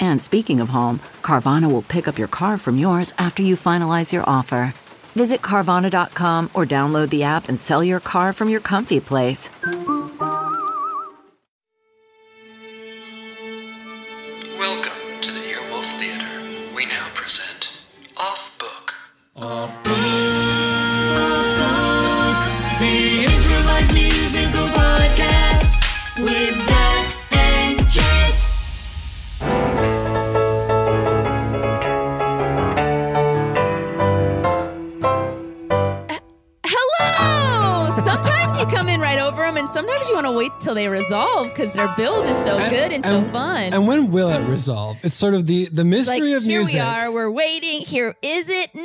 And speaking of home, Carvana will pick up your car from yours after you finalize your offer. Visit Carvana.com or download the app and sell your car from your comfy place. Welcome to the Earwolf Theater. We now present Off Book. The sometimes you want to wait till they resolve because their build is so good and, so fun. And when will it resolve? It's sort of the the mystery like, of here music. Here we are, we're waiting. Here is it. Nah.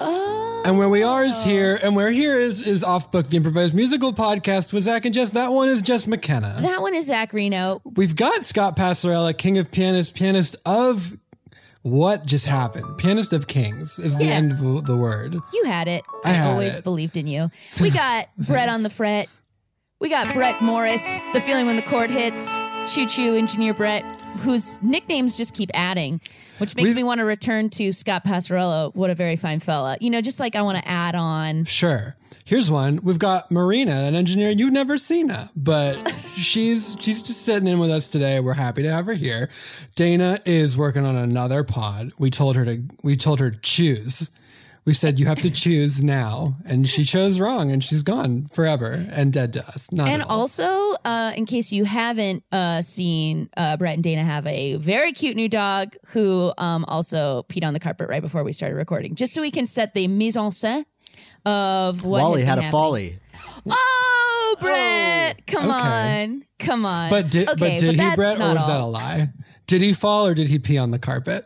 Oh. And where we are is here, and where here is is off book, the improvised musical podcast with Zach and Jess. That one is Jess McKenna. That one is Zach Reino. We've got Scott Passarella, king of pianists, pianist of what just happened. Pianist of kings is the Yeah. end of the word. You had it. I had always it. believed in you. We got Brett on the fret. We got Brett Morris, the feeling when the chord hits. Choo choo, engineer Brett, whose nicknames just keep adding, which makes We've- me want to return to Scott Passarello. What a very fine fella. You know, just like I want to add on. Sure. Here's one. We've got Marina, an engineer you've never seen her, but she's she's just sitting in with us today. We're happy to have her here. Dana is working on another pod. We told her to we told her to choose. We said you have to choose now, and she chose wrong, and she's gone forever and dead to us. Not And also, uh, in case you haven't uh, seen, uh, Brett and Dana have a very cute new dog who um, also peed on the carpet right before we started recording, just so we can set the mise en scène of what Wally had a happening. folly. Oh, Brett! Come okay. on, come on. but did okay, but did he, Brett, or not was that a lie? Did he fall or did he pee on the carpet?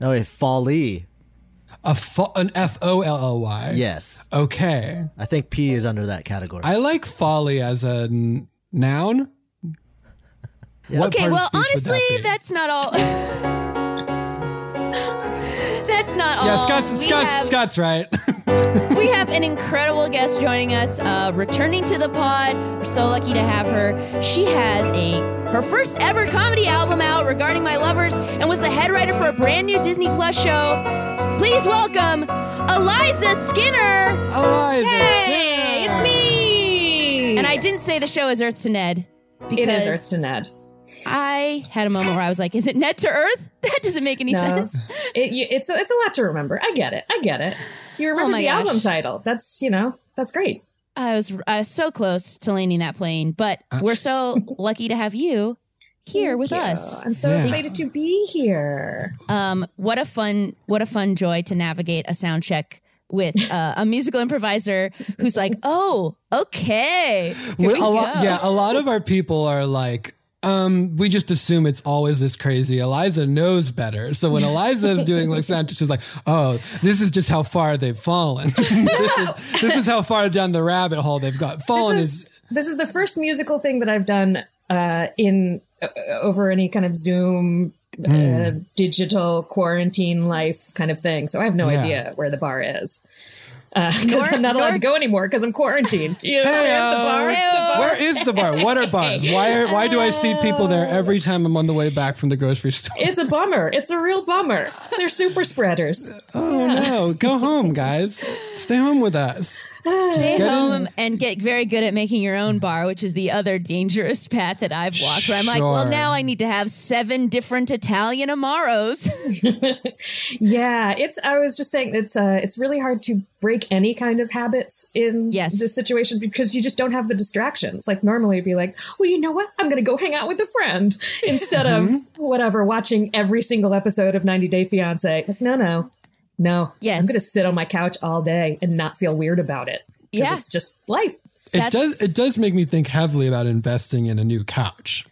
No, a folly. A fo- an F O L L Y. Yes. Okay. I think P is under that category. I like folly as a n- noun. What Okay, well, honestly, that that's not all. that's not yeah, all. Scott's We Scott's have- Scott's right. we have an incredible guest joining us, uh, returning to the pod. We're so lucky to have her. She has a her first ever comedy album out regarding my lovers, and was the head writer for a brand new Disney Plus show. Please welcome Eliza Skinner. Eliza. Hey, yeah. it's me. And I didn't say the show is Earth to Ned because it is Earth to Ned. I had a moment where I was like, "Is it net to Earth?" That doesn't make any No. sense. It, you, it's it's a lot to remember. I get it. I get it. You remember Oh my the gosh. album title. That's you know that's great. I was I was so close to landing that plane, but we're so lucky to have you here with you. us. I'm so Yeah. excited to be here. Um, what a fun, what a fun joy to navigate a sound check with uh, a musical improviser who's like, "Oh, okay, here We- we a lot, yeah, a lot of our people are like, um, we just assume it's always this crazy. Eliza knows better. So when Eliza is doing like sound, she's like, oh, this is just how far they've fallen. this is this is how far down the rabbit hole they've got. Fallen This is, is this is the first musical thing that I've done uh, in uh, over any kind of Zoom. Hmm. Uh, digital quarantine life kind of thing. So I have no Yeah. idea where the bar is. Because Nor- I'm not allowed nor- to go anymore because I'm quarantined. You know, Hey, the uh, bar, the bar. Where is the bar? What are bars? Why are why do I see people there every time I'm on the way back from the grocery store? It's a bummer. It's a real bummer. They're super spreaders. Oh no, go home, guys. Stay home with us. Stay Get in- home and get very good at making your own bar, which is the other dangerous path that I've walked. Where I'm like, well, now I need to have seven different Italian amaros. Yeah, it's. I was just saying it's. Uh, it's really hard to break any kind of habits in Yes. this situation because you just don't have the distractions. Like normally, it'd be like, well, you know what? I'm going to go hang out with a friend instead Mm-hmm. of whatever watching every single episode of 90 Day Fiance. Like, no, no, no. Yes. I'm going to sit on my couch all day and not feel weird about it. Yeah. it's just life. It does. It does make me think heavily about investing in a new couch.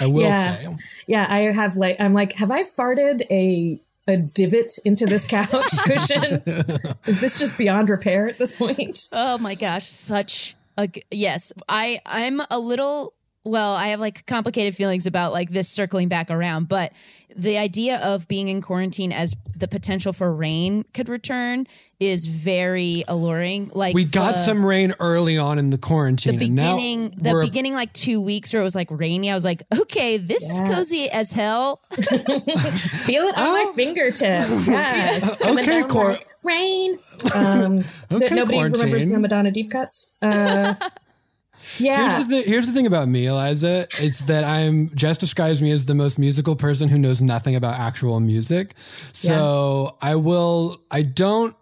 I will Yeah. say. Yeah, I have like I'm like, have I farted a a divot into this couch cushion? Is this just beyond repair at this point? Oh my gosh, such a yes. I I'm a little well, I have like complicated feelings about like this circling back around, but the idea of being in quarantine as the potential for rain could return is very alluring. Like We got the- some rain early on in the quarantine. the and now beginning the beginning like 2 weeks where it was like rainy. I was like, "Okay, this is cozy as hell." Feel it on my Oh. fingertips. Yes. Coming Okay, down Cor- like rain. Um, Okay, nobody remembers quarantine. the Madonna deep cuts. Uh, yeah. Here's the, thing, here's the thing about me, Eliza. It's that I'm Jess describes me as the most musical person who knows nothing about actual music. So I will. I don't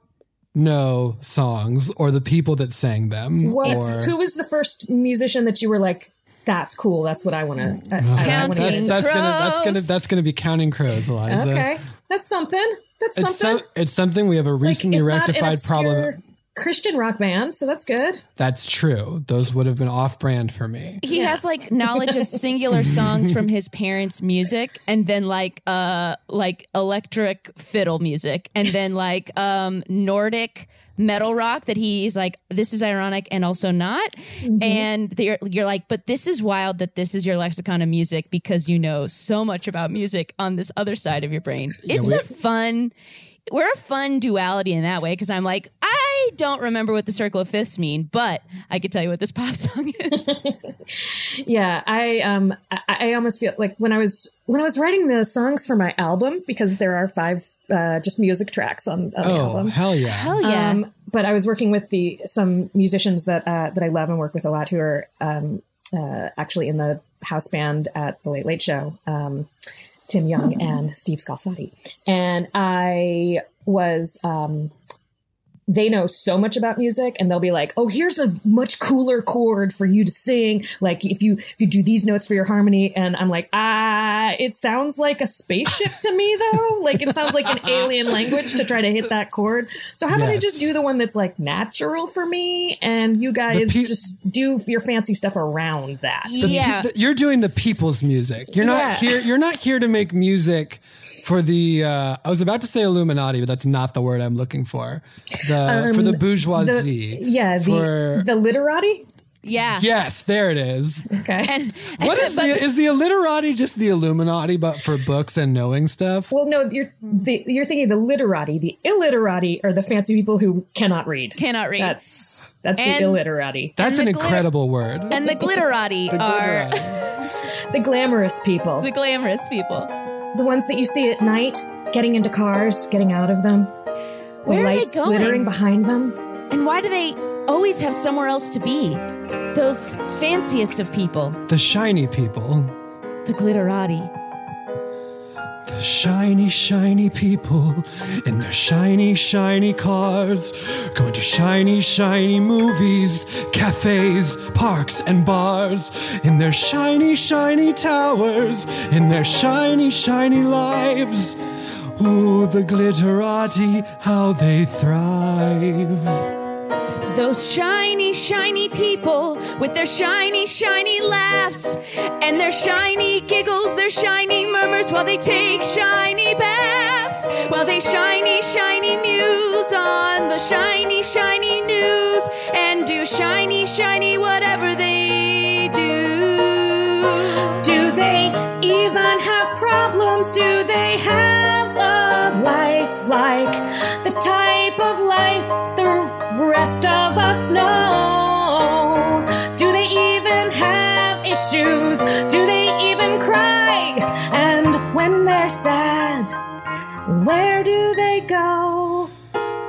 know songs or the people that sang them. What, or who was the first musician that you were like, that's cool. That's what I want to. I, I wanna Counting that's, that's gonna that's gonna Crows. that's gonna be counting crows, Eliza. Okay. That's something. That's It's something. some, it's something we have a Like, recently it's not an rectified problem. Obscure Christian rock band, so that's good. That's true. Those would have been off brand for me. He has like knowledge of singular songs from his parents' music and then like uh like electric fiddle music and then like um Nordic metal rock that he's like this is ironic and also not and you're, you're like but this is wild that this is your lexicon of music because you know so much about music on this other side of your brain it's we- a fun we're a fun duality in that way because I'm like, I don't remember what the circle of fifths mean, but I could tell you what this pop song is. Yeah, I um I, I almost feel like when I was when I was writing the songs for my album because there are five uh, just music tracks on, on the Oh album. hell yeah! Hell yeah. Um, but I was working with the some musicians that uh, that I love and work with a lot who are um, uh, actually in the house band at the Late Late Show. Um, Tim Young and Steve Scalfati, and I was. Um, they know so much about music and they'll be like oh here's a much cooler chord for you to sing like if you if you do these notes for your harmony and i'm like ah it sounds like a spaceship to me though like it sounds like an alien language to try to hit that chord so how about i just do the one that's like natural for me and you guys pe- just do your fancy stuff around that The pe- yeah. the- you're doing the people's music. You're Yeah. not here. You're not here to make music for the. Uh, I was about to say Illuminati, but that's not the word I'm looking for. The for the The- bourgeoisie. yeah the For- the literati yeah. yes, there it is. okay And, What is but- the is the illiterati just the Illuminati, but for books and knowing stuff? well no you're the, you're thinking the literati the illiterati are the fancy people who cannot read cannot read. That's that's And- the illiterati. That's an the glitter- incredible word. and the glitterati The are glitterati. The glamorous people. the glamorous people. The ones that you see at night, getting into cars, getting out of them. The Where are they lights going? glittering behind them. And why do they always have somewhere else to be? Those fanciest of people, the shiny people. the glitterati. Shiny, shiny people in their shiny, shiny cars, going to shiny, shiny movies, cafes, parks, and bars, in their shiny, shiny towers, in their shiny, shiny lives. Ooh, the glitterati, how they thrive. Those shiny, shiny people with their shiny, shiny laughs and their shiny giggles, their shiny murmurs while they take shiny baths, while they shiny, shiny muse on the shiny, shiny news and do shiny, shiny whatever they rest of us know? Do they even have issues? Do they even cry? And when they're sad, where do they go?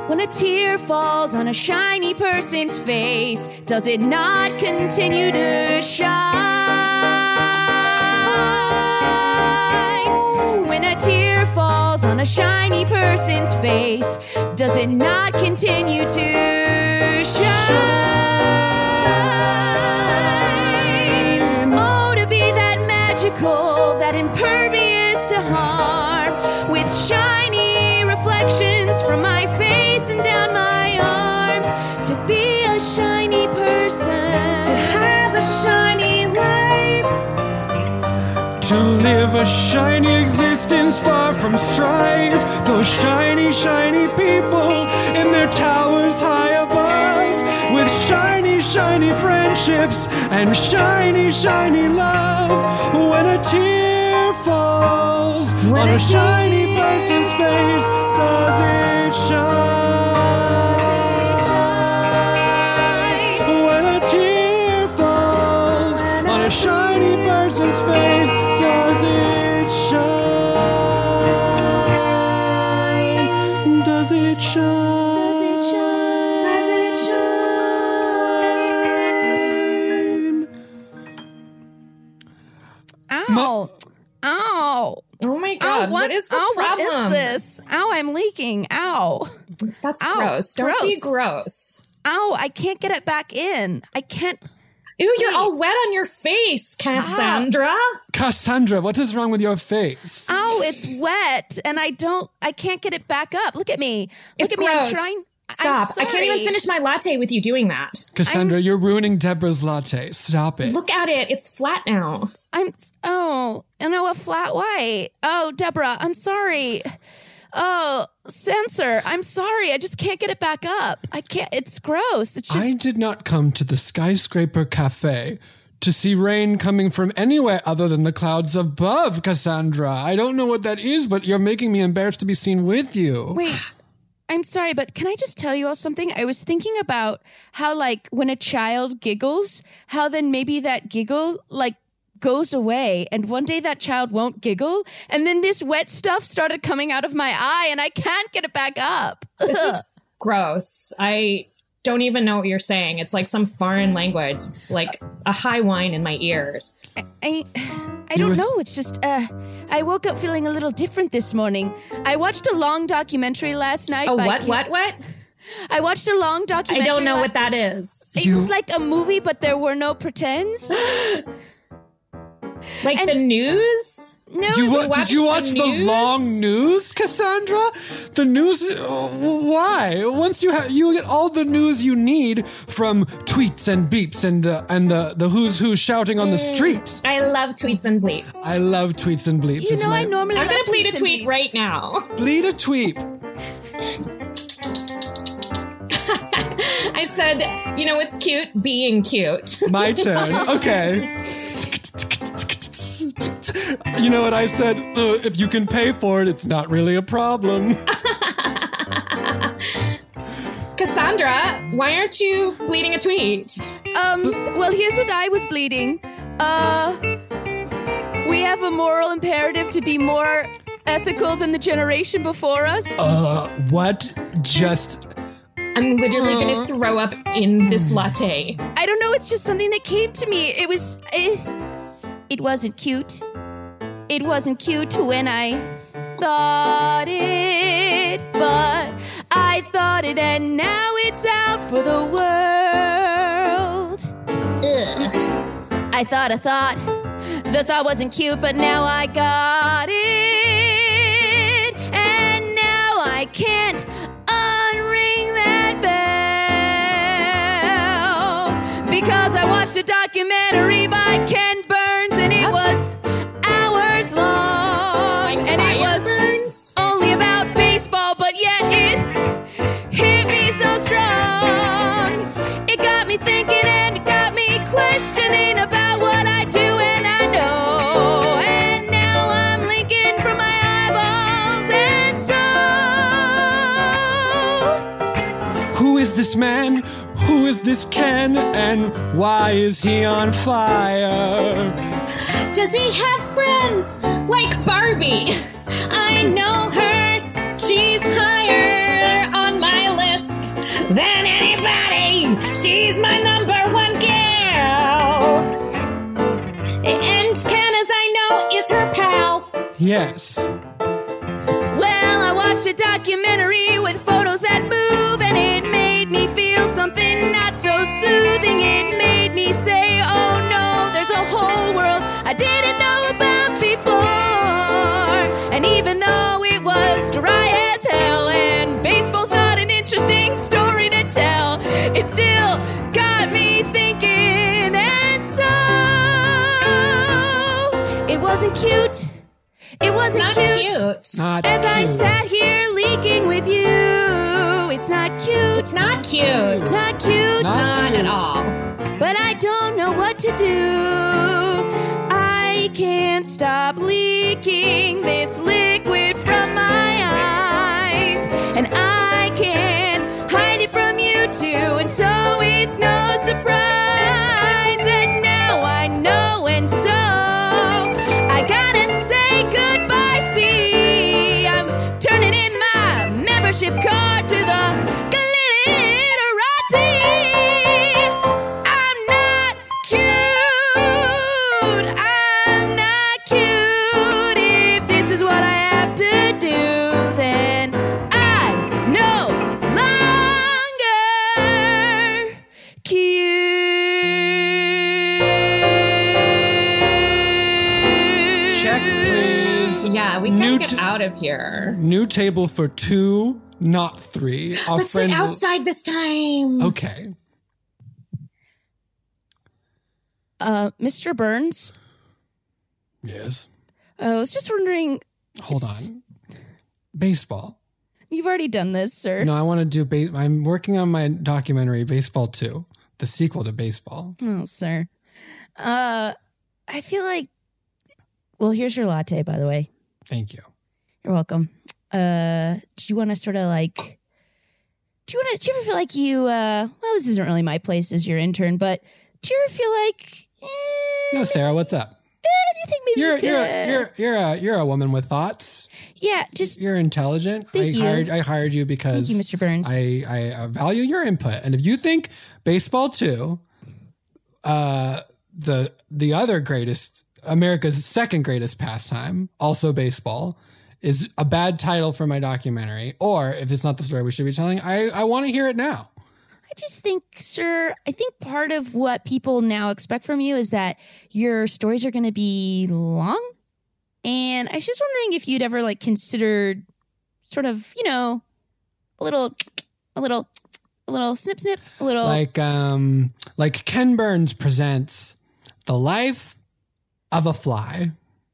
when a tear falls on a shiny person's face, does it not continue to shine? A shiny person's face, does it not continue to shine? Oh, to be that magical, that impervious a shiny existence far from strife. Those shiny, shiny people in their towers high above. With shiny, shiny friendships and shiny, shiny love. When a tear falls on a shiny person's face, does it shine? I'm leaking. Ow. That's Ow, gross. Don't be gross. gross. Ow, I can't get it back in. I can't. Ew, you're Wait. all wet on your face, Cassandra. Ah. Cassandra, what is wrong with your face? Ow, it's wet and I don't I can't get it back up. Look at me. Look It's at me. gross. I'm trying. I'm Stop. I can't even finish my latte with you doing that. Cassandra, you're ruining Deborah's latte. Stop it. Look at it. It's flat now. I'm oh, I know a flat white. Oh, Deborah, I'm sorry. Oh, censor. I'm sorry. I just can't get it back up. I can't. It's gross. It's just. I did not come to the skyscraper cafe to see rain coming from anywhere other than the clouds above, Cassandra. I don't know what that is, but you're making me embarrassed to be seen with you. Wait, I'm sorry, but can I just tell you all something? I was thinking about how, like, when a child giggles, how then maybe that giggle, like, goes away, and one day that child won't giggle, and then this wet stuff started coming out of my eye, and I can't get it back up. This is gross. I don't even know what you're saying. It's like some foreign language. It's like a high whine in my ears. I I don't know. It's just uh I woke up feeling a little different this morning. I watched a long documentary last night. Oh, what, Kim- what, what? I watched a long documentary. I don't know la- what that is. It's You- like a movie, but there were no pretends. Like And- the news? No, You it wa- did you watch the, news? long news, Cassandra? The news. uh, why? Once you have, you get all the news you need from tweets and beeps and the and the the who's who's shouting on the Mm. street. I love tweets and bleeps. I love tweets and bleeps. you It's know, my- I normally. I'm love gonna plead a tweet right now. bleed a tweet. I said, you know, it's cute being cute. My turn. Okay. You know what I said? Uh, if you can pay for it, it's not really a problem. Cassandra, why aren't you bleeding a tweet? Um. Well, here's what I was bleeding. Uh. We have a moral imperative to be more ethical than the generation before us. Uh, what? Just I'm literally gonna throw up in this latte. I don't know. It's just something that came to me. It was. It, it wasn't cute. It wasn't cute when I thought it, but I thought it, and now it's out for the world. Ugh. I thought a thought. The thought wasn't cute, but now I got it, and now I can't unring that bell because I watched a documentary by Ken this Ken? And why is he on fire? Does he have friends like Barbie? I know her. She's higher on my list than anybody. she's my number one gal. And Ken, as I know, is her pal. Yes. Well, I watched a documentary with photos that move, and it made me feel something not so soothing. It made me say, oh no, there's a whole world I didn't know about before. And even though it was dry as hell, and baseball's not an interesting story to tell, it still got me thinking, and so it wasn't cute. It wasn't Not cute. cute. Not As I sat here leaking with you, it's not cute. It's not cute. Not cute. Not cute. at all. But I don't know what to do. I can't stop leaking this liquid from my eyes. And I can't hide it from you too. And so it's no surprise membership card to the glitterati. I'm not cute. I'm not cute. If this is what I have to do, then I'm no longer cute. Check, please. Yeah, we gotta New get t- out of here. New table for two, not three. Our Let's sit friend will- outside this time. Okay. Uh, Mr. Burns, Yes. I was just wondering. Hold on. Baseball. You've already done this, sir. No, I want to do. Ba- I'm working on my documentary, Baseball Two, the sequel to Baseball. Oh, sir. Uh, I feel like. Well, here's your latte, by the way. Thank you. You're welcome. Uh, do you want to sort of like? Do you want to? Do you ever feel like you? Uh, well, this isn't really my place as your intern, but do you ever feel like? Eh, No, Sarah, what's up? do you think maybe You're you're could- you're you're a you're a woman with thoughts. yeah, just You're intelligent. Thank I you. hired I hired you because thank you, Mr. Burns. I, I uh, value your input. And if you think baseball two, uh, the the other greatest America's second greatest pastime, also baseball, is a bad title for my documentary, or if it's not the story we should be telling, I I want to hear it now. I just think, sir, I think part of what people now expect from you is that your stories are going to be long. And I was just wondering if you'd ever like considered sort of, you know, a little, a little, a little snip, snip, a little. Like um like Ken Burns presents the life of a fly.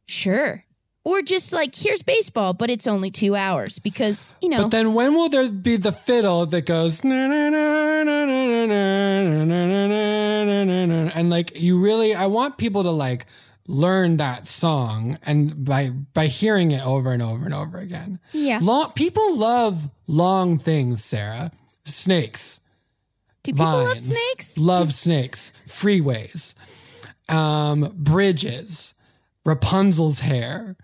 sure. Or just like, here's baseball, but it's only two hours because, you know. But then when will there be the fiddle that goes na na na na na na na na na na na and like you really I want people to like learn that song and by by hearing it over and over and over again. yeah. Long people love long things, Sarah. Snakes. Do people love vines, snakes? Love snakes. Freeways. Um bridges. Rapunzel's hair.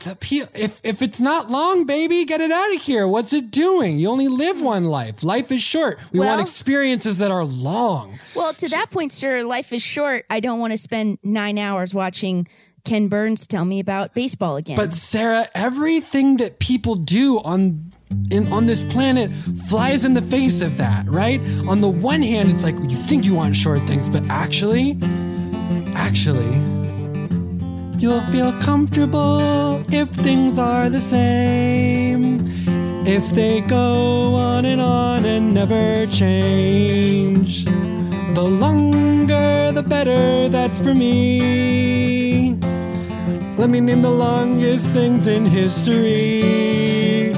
The pe- if if it's not long, baby, get it out of here. What's it doing? You only live hmm. one life. Life is short. We Well- want experiences that are long. Well, to that point, sir, life is short. I don't want to spend nine hours watching Ken Burns tell me about baseball again. But Sarah, everything that people do on in on this planet flies in the face of that, right? On the one hand, it's like you think you want short things, but actually, actually, you'll feel comfortable if things are the same. If they go on and on and never change. The longer, the better, that's for me. Let me name the longest things in history.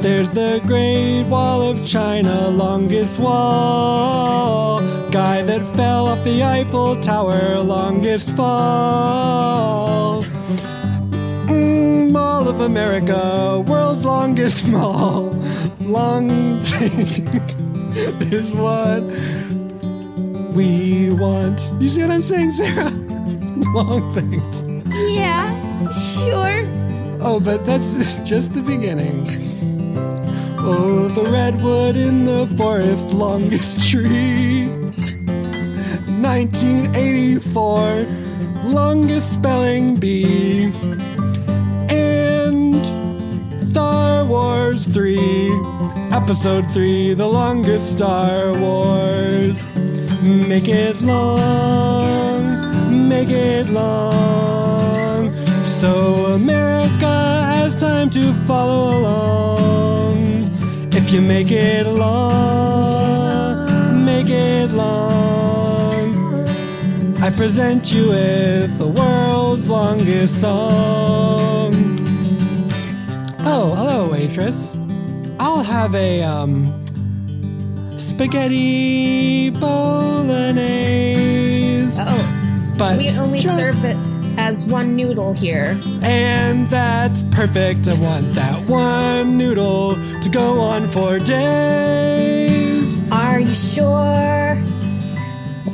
There's the Great Wall of China, longest wall. Guy that fell off the Eiffel Tower, longest fall. Mm, Mall of America, world's longest mall. Long is what we want. You see what I'm saying, Sarah? Long things. yeah, sure. Oh, but that's just, just the beginning. Oh, the redwood in the forest, longest tree. 1984. Longest spelling bee. And Star Wars 3. Episode 3, the longest Star Wars. Make it long, make it long. So America has time to follow along. If you make it long, make it long. I present you with the world's longest song. Oh, hello, waitress. I'll have a um spaghetti bolognese. Oh, But we only just- serve it as one noodle here. And that's perfect. I want that one noodle go on for days. Are you sure?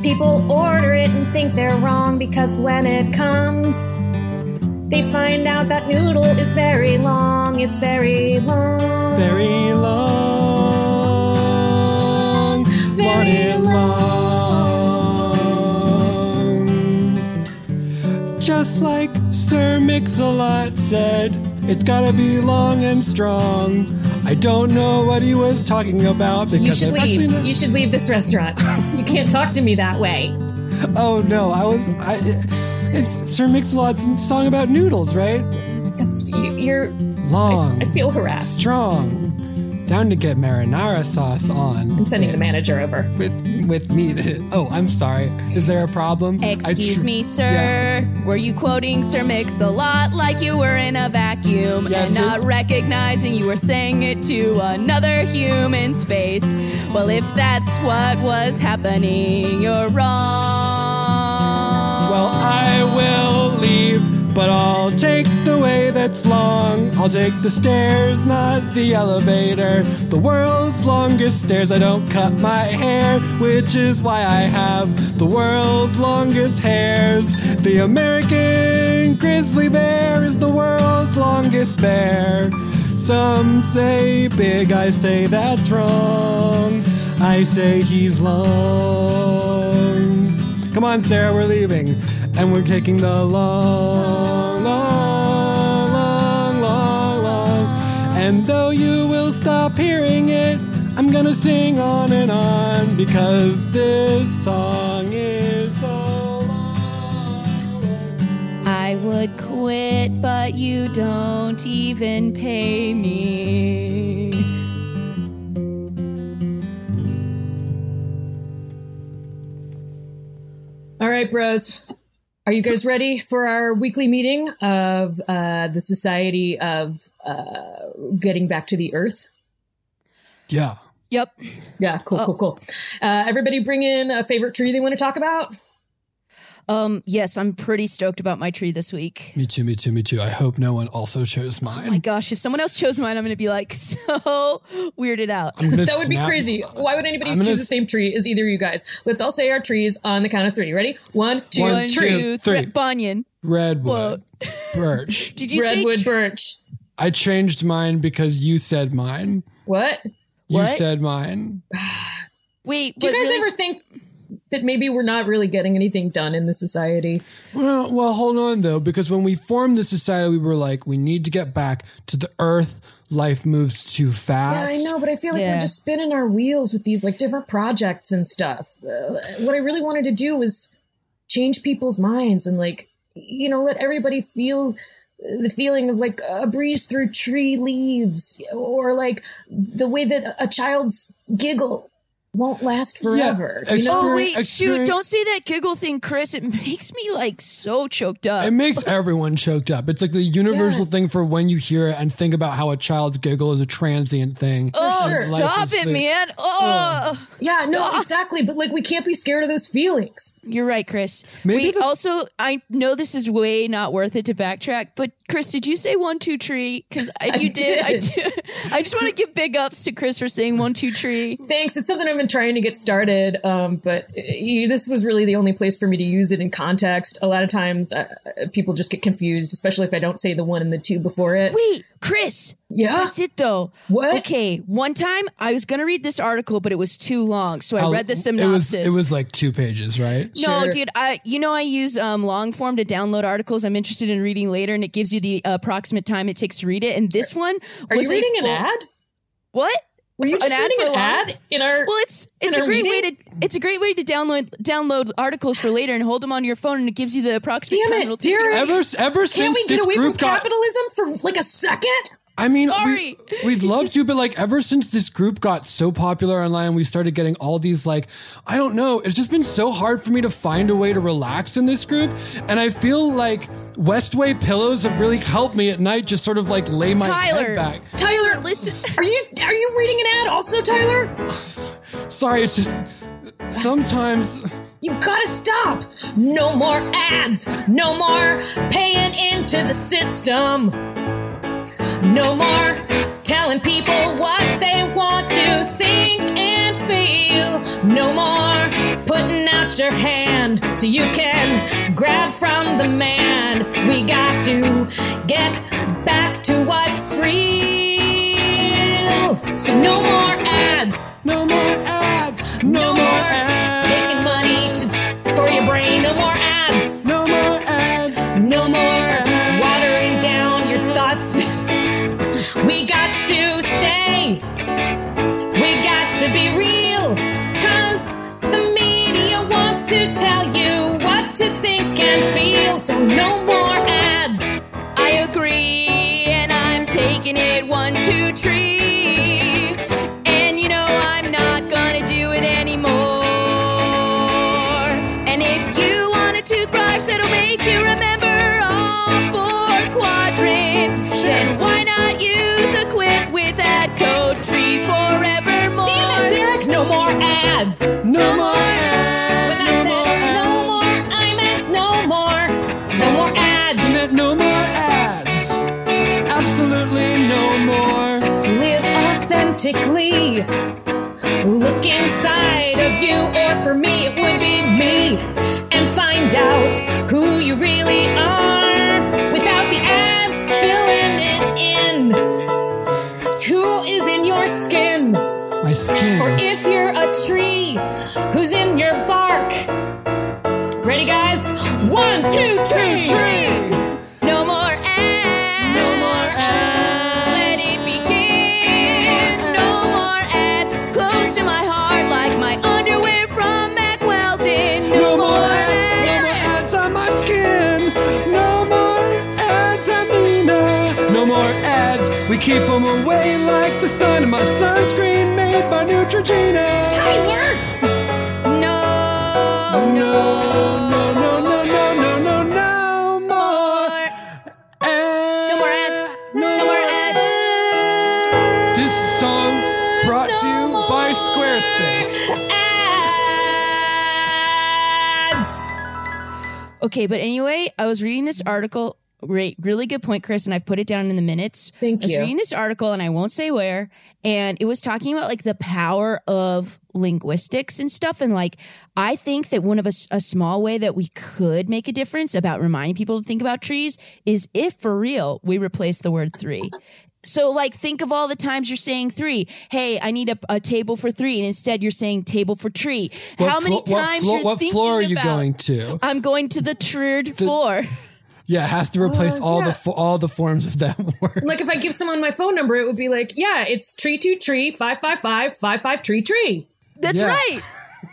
People order it and think they're wrong because when it comes, they find out that noodle is very long. It's very long. Very long. It long. Just like Sir Mix-a-Lot said, it's gotta be long and strong. I don't know what he was talking about because You should I've leave. never- You should leave this restaurant. you can't talk to me that way. Oh no, I was. I, it's Sir Mix-a-Lot's song about noodles, right? That's you- you're. Long, I feel harassed. strong, down to get marinara sauce on. I'm sending the manager over. with with meat. Oh, I'm sorry. Is there a problem? Excuse tr- me, sir. Yeah. Were you quoting Sir Mix a lot like you were in a vacuum Yes, and sir. not recognizing you were saying it to another human's face? Well, if that's what was happening, you're wrong. Well, I will leave, but I'll take that's long. I'll take the stairs, not the elevator. The world's longest stairs. I don't cut my hair, which is why I have the world's longest hairs. The American grizzly bear is the world's longest bear. Some say big, I say that's wrong. I say he's long. Come on, Sarah, we're leaving. And we're taking the long, And though you will stop hearing it, I'm gonna sing on and on because this song is so long. I would quit, but you don't even pay me. All right, bros. Are you guys ready for our weekly meeting of uh, the Society of uh, Getting Back to the Earth? Yeah. Yep. Yeah, cool, cool, cool. Uh, everybody bring in a favorite tree they want to talk about. Um, yes, I'm pretty stoked about my tree this week. Me too, me too, me too. I hope no one also chose mine. Oh my gosh, if someone else chose mine, I'm gonna be like so weirded out. I'm That would be crazy. Why would anybody I'm gonna choose the same tree as either of you guys? Let's all say our trees on the count of three. Ready? One, two, One, One, two, two, three. three. Banyan. Redwood. Birch. Did you Redwood say birch. I changed mine because you said mine. What? You What? said mine. wait? Do you guys really- ever think that maybe we're not really getting anything done in the society? Well, well, hold on though, because when we formed the society, we were like, we need to get back to the Earth. Life moves too fast. Yeah. I know, but I feel like Yeah. we're just spinning our wheels with these like different projects and stuff. Uh, what I really wanted to do was change people's minds and like you know let everybody feel the feeling of like a breeze through tree leaves or like the way that a child's giggle won't last forever. you know? Oh Experience- wait, shoot! Don't say that giggle thing, Chris. It makes me like so choked up. It makes everyone choked up. It's like the universal Yeah. thing for when you hear it and think about how a child's giggle is a transient thing. oh, sure. Stop it, the- man! Oh, Yeah, no, exactly. But like we can't be scared of those feelings. you're right, Chris. Maybe Wait, the- also, I know this is way not worth it to backtrack, but Chris, did you say one two tree? Because if you did, I do. I just want to give big ups to Chris for saying one two tree. Thanks. It's something I've been trying to get started, um, but uh, this was really the only place for me to use it in context. A lot of times, uh, uh, people just get confused, especially if I don't say the one and the two before it. Wait, Chris. Yeah? That's it though. What? Okay. One time I was gonna read this article, but it was too long, so I I'll- read the It synopsis. was it was like two pages, right? no, Sure. dude. I you know I use um, long form to download articles I'm interested in reading later, and it gives you the approximate time it takes to read it. And this one Are was you reading full- an ad? What? Were you An just ad for an long- ad in our? Well, it's it's a great meeting? way to it's a great way to download download articles for later and hold them on your phone, and it gives you the approximate Damn time it, it'll take Derek. Ever ever Can't since we get this away from got capitalism for like a second? I mean, Sorry. We, would love to, but like ever since this group got so popular online, we started getting all these like, I don't know, it's just been so hard for me to find a way to relax in this group. And I feel like Westway pillows have really helped me at night just sort of like lay my Tyler. head back. Tyler, listen. Are you are you reading an ad also, Tyler? Sorry, it's just sometimes You gotta stop! No more ads! No more paying into the system! No more telling people what they want to think and feel! No more putting out your hand so you can grab from the man! We got to get back to what's real! So no more ads! no more ads, no, more ads, We got to be real. Cause the media wants to tell you what to think and feel. So no more ads. I agree, and I'm taking it one, two, three. And you know I'm not gonna do it anymore. And if you want a toothbrush that'll make you remember all four quadrants, then No more ads. When I said no more, I meant no more. No more ads. I Meant no more ads. Absolutely no more. live authentically. Look inside of you, or for me, it would be me, and find out who you really are without the ads filling it in. Who is in your skin? My skin. Or if you're a tree, who's in your bark? Ready, guys? One, two, three. No more ads. No more ads. Let it begin. No more ads. Close to my heart like my underwear from Mack Weldon. No, No more more ads, no more ads. on my skin. No more ads, Amina. No more ads. We keep them away like the sun my by Neutrogena. Tyler! No, No, no, no, no, no, no, no, no more ads. No more ads. No more ads. This song brought to you by Squarespace. Ads! Okay, but anyway, I was reading this article. Great, really good point, Chris, and I've put it down in the minutes. Thank you. I was reading this article, and I won't say where, and it was talking about like the power of linguistics and stuff. And like, I think that one of a small way that we could make a difference about reminding people to think about trees is if for real we replace the word three. So, like, think of all the times you're saying three. Hey, I need a, a table for three, and instead you're saying table for tree. How many flo- times What, flo- you're what thinking floor are you about- going to? I'm going to the third floor. Yeah, it has to replace Uh, all yeah. the fo- all the forms of that word. Like if I give someone my phone number, it would be like, yeah, it's tree two tree five five five five five tree tree. That's Yeah. right.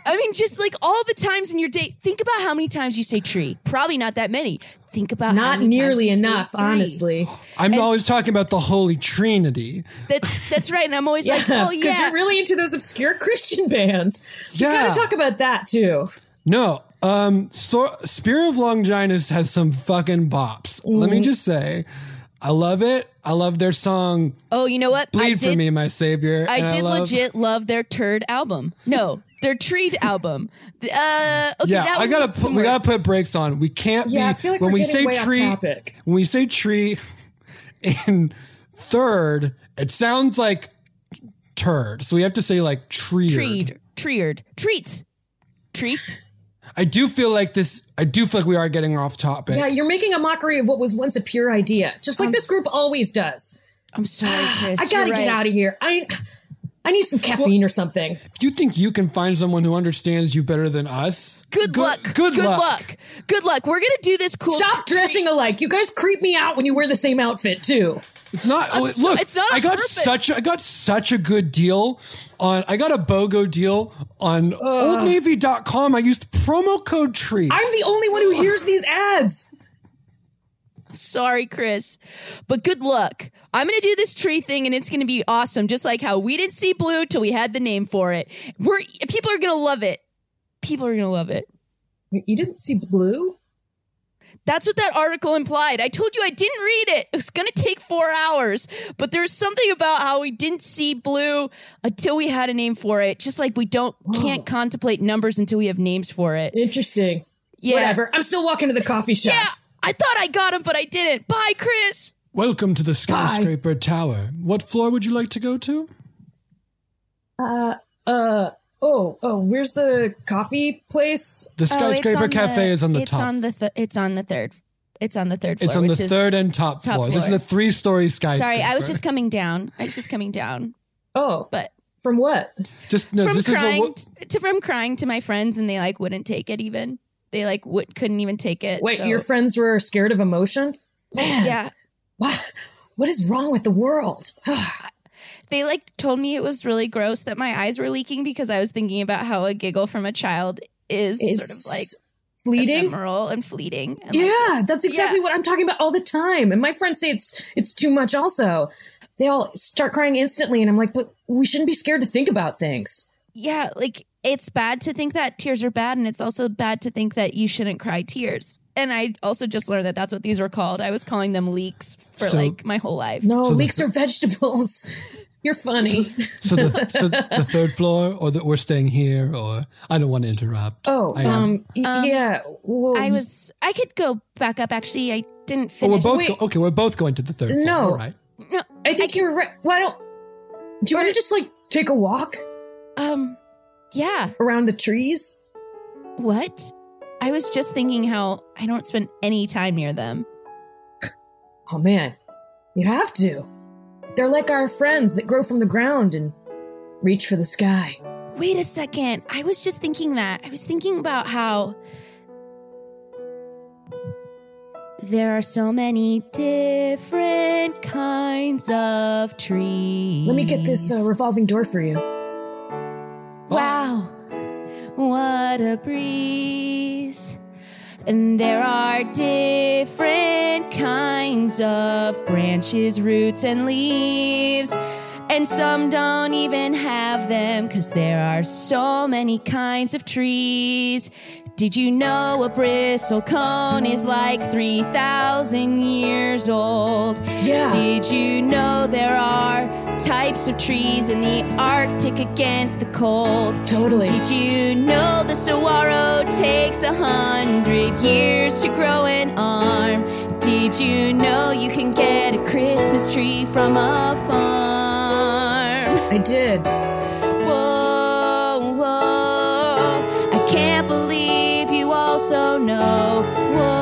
I mean, just like all the times in your day, think about how many times you say tree. Probably not that many. Think about how Not many times nearly you say enough, three. honestly. I'm always talking about the Holy Trinity. That's that's right. And I'm always like, oh Yeah, because yeah. you're really into those obscure Christian bands. You Yeah. gotta talk about that too. No, um, so, Spear of Longinus has some fucking bops. Let me just say, I love it. I love their song oh, you know what? I "Bleed did, for Me, My Savior." I and did love- legit love their turd album. No, their treed album. Uh, okay, Yeah, that I gotta put, we gotta put brakes on. We can't Yeah, be I feel like when we're we say way off tree. When we say tree in third, it sounds like turd. So we have to say like treed. treed, treed, treats, treat. I do feel like this. I do feel like we are getting off topic. Yeah, you're making a mockery of what was once a pure idea, just like this group always does. I'm sorry, Chris. I gotta get out of here. I I need some caffeine or something. Do you think you can find someone who understands you better than us? Good, luck. Good, luck. luck. Good luck. We're gonna do this cool. Stop dressing alike. You guys creep me out when you wear the same outfit too. It's not. I'm oh, so- look, it's not I got purpose. such. A, I got such a good deal on. I got a BOGO deal on OldNavy.com. I used promo code Tree. I'm the only one who hears these ads. Sorry, Chris. But good luck. I'm going to do this tree thing and it's going to be awesome. Just like how we didn't see blue till we had the name for it. We're people are going to love it. People are going to love it. You didn't see blue? That's what that article implied. I told you I didn't read it. It was going to take 4 hours. But there's something about how we didn't see blue until we had a name for it. Just like we don't can't contemplate numbers until we have names for it. Interesting. Yeah. Whatever. I'm still walking to the coffee shop. Yeah. I thought I got him, but I didn't. Bye, Chris. Welcome to the skyscraper tower. What floor would you like to go to? Uh, uh, oh, oh, where's the coffee place? The oh, skyscraper cafe is on the Oh, it's top. On the th- it's on the third. It's on the third floor. it's on the which is- third and top, top floor. This is a three-story skyscraper. Sorry, I was just coming down. I was just coming down. Oh, but from what? just no. from this is a crying wo- to from crying to my friends, and they like wouldn't take it. Even they like would couldn't even take it. Wait, so- your friends were scared of emotion? Man, Yeah, what, what is wrong with the world? they like told me it was really gross that my eyes were leaking because I was thinking about how a giggle from a child is, Is sort of like fleeting? ephemeral and fleeting. And, like, Yeah, that's exactly Yeah. what I'm talking about all the time. And my friends say it's it's too much also. They all start crying instantly and I'm like, "But we shouldn't be scared to think about things." yeah, like it's bad to think that tears are bad, and it's also bad to think that you shouldn't cry tears. And I also just learned that that's what these were called. I was calling them leaks for So- like my whole life. No, So the- are vegetables. You're funny. so the so the third floor, or that we're staying here, or I don't want to interrupt. Oh, I um, Um, yeah. Well, I was. I could go back up. Actually, I didn't Oh, we're both Wait. go- okay. We're both going to the third floor. No. All right. no, I think you're right. Why don't do you want to just like take a walk um, yeah. around the trees? What? I was just thinking how I don't spend any time near them. Oh man, you have to. They're like our friends that grow from the ground and reach for the sky. Wait a second. I was just thinking that. I was thinking about how there are so many different kinds of trees. Let me get this uh, revolving door for you. Wow, what a breeze. And there are different kinds of branches, roots, and leaves. And some don't even have them because there are so many kinds of trees. Did you know a bristlecone is like 3,000 years old? Yeah. Did you know there are types of trees in the Arctic against the cold? Totally. Did you know the saguaro takes a hundred years to grow an arm? Did you know you can get a Christmas tree from a farm? I did. Whoa, whoa, I can't believe you also know. Whoa,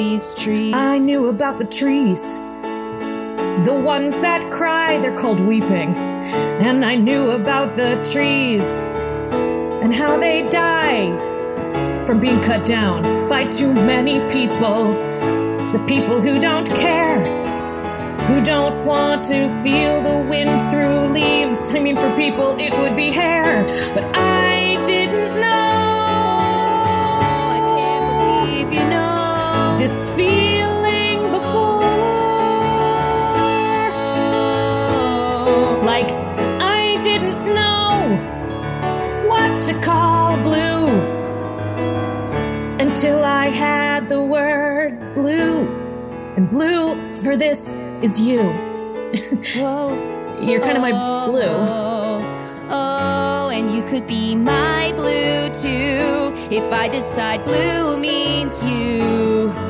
these trees. I knew about the trees. The ones that cry, they're called weeping. And I knew about the trees and how they die from being cut down by too many people. The people who don't care, who don't want to feel the wind through leaves. I mean, for people, it would be hair. But I didn't know. I can't believe you know. This feeling before. Like, I didn't know what to call blue until I had the word blue. And blue for this is you. Whoa. You're kind of my blue. Oh, oh, and you could be my blue too if I decide blue means you.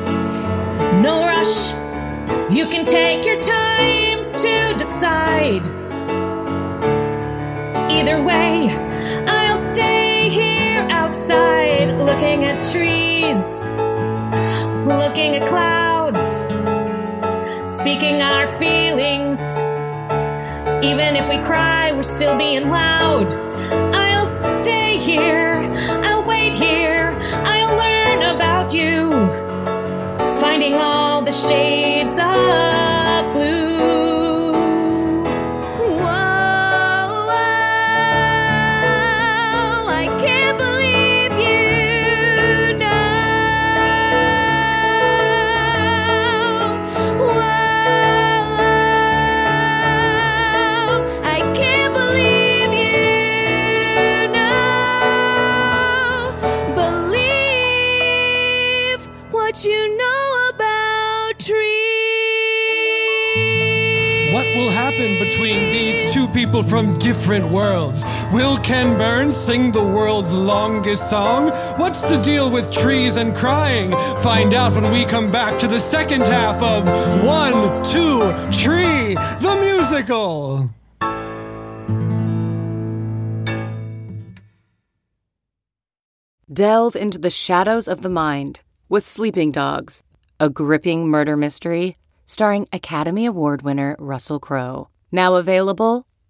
No rush, You can take your time to decide. Either way, I'll stay here outside looking at trees, looking at clouds, speaking our feelings. Even if we cry, we're still being loud. I'll stay here, I'll wait here, I'll learn about you finding all the shades of people from different worlds? Will Ken Burns sing the world's longest song? What's the deal with trees and crying? Find out when we come back to the second half of One, Two, Tree, the musical. Delve into the shadows of the mind with Sleeping Dogs, a gripping murder mystery starring Academy Award winner Russell Crowe. Now available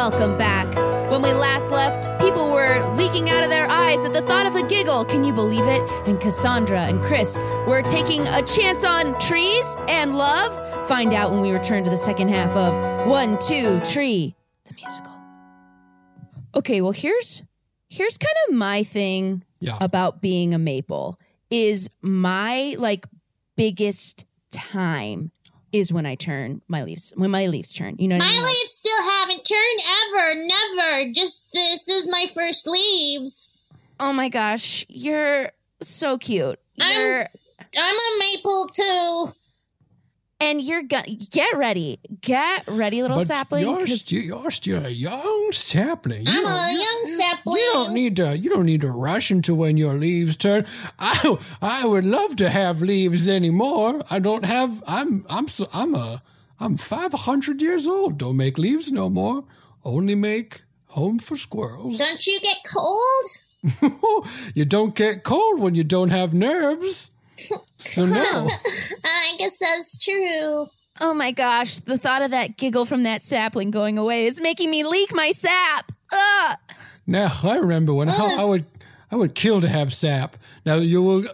Welcome back. When we last left, people were leaking out of their eyes at the thought of a giggle. Can you believe it? And Cassandra and Chris were taking a chance on trees and love. Find out when we return to the second half of One, Two, Tree, the musical. Okay, well here's here's kind of my thing Yeah. about being a maple is my like biggest time is when I turn my leaves when my leaves turn. You know what I My mean? Leaves still haven't ever, never. Just this is my first leaves. Oh my gosh, you're so cute. I'm- You're I'm a maple too. and you're go- get ready, get ready, little But sapling. You're, 'cause- still, you're still a young sapling. You I'm don't- a you- young sapling. You don't need to. You don't need to rush into when your leaves turn. I I would love to have leaves anymore. I don't have. I'm I'm so, I'm a I'm five hundred years old. Don't make leaves no more. Only make home for squirrels. Don't you get cold? you don't get cold when you don't have nerves. So no. I guess that's true. oh my gosh, the thought of that giggle from that sapling going away is making me leak my sap. Ugh. Now I remember when I, I would I would kill to have sap. Now you will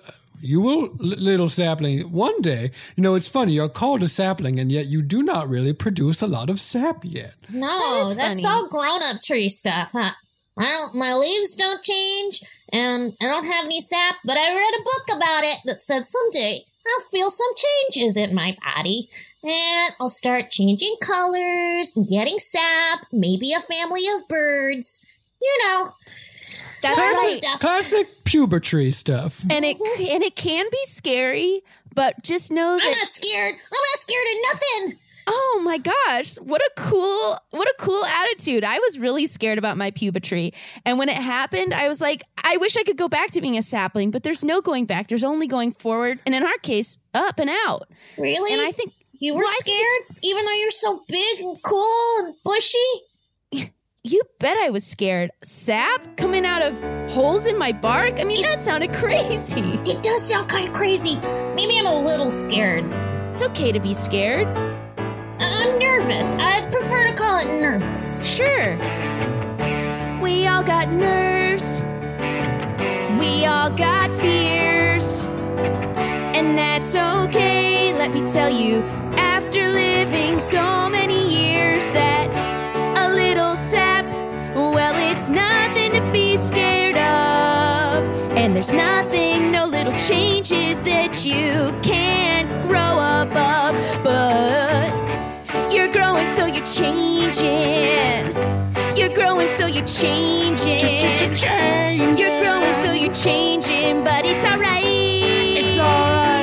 you will little sapling one day. You know it's funny. You're called a sapling, and yet you do not really produce a lot of sap yet. No, is that's funny. all grown up tree stuff, huh? I don't my leaves don't change and I don't have any sap, but I read a book about it that said someday I'll feel some changes in my body. And I'll start changing colors, getting sap, maybe a family of birds. You know. That's normal right. stuff. Classic puberty stuff. And it and it can be scary, but just know that I'm not scared. I'm not scared of nothing. Oh my gosh, what a cool what a cool attitude. I was really scared about my puberty. And when it happened, I was like, I wish I could go back to being a sapling, but there's no going back. There's only going forward and in our case, up and out. Really? And I think you were Well, scared, even though you're so big and cool and bushy. You bet I was scared. Sap coming out of holes in my bark? I mean, that sounded crazy. It does sound kind of crazy. Maybe I'm a little scared. It's okay to be scared. I'm nervous. I'd prefer to call it nervous. Sure. We all got nerves. We all got fears. And that's okay, let me tell you. After living so many years, that a little sap, well, it's nothing to be scared of. And there's nothing, no little changes that you can't grow above. But you're growing, so you're changing. You're growing, so you're changing. You're growing, so you're changing, but it's alright. It's alright.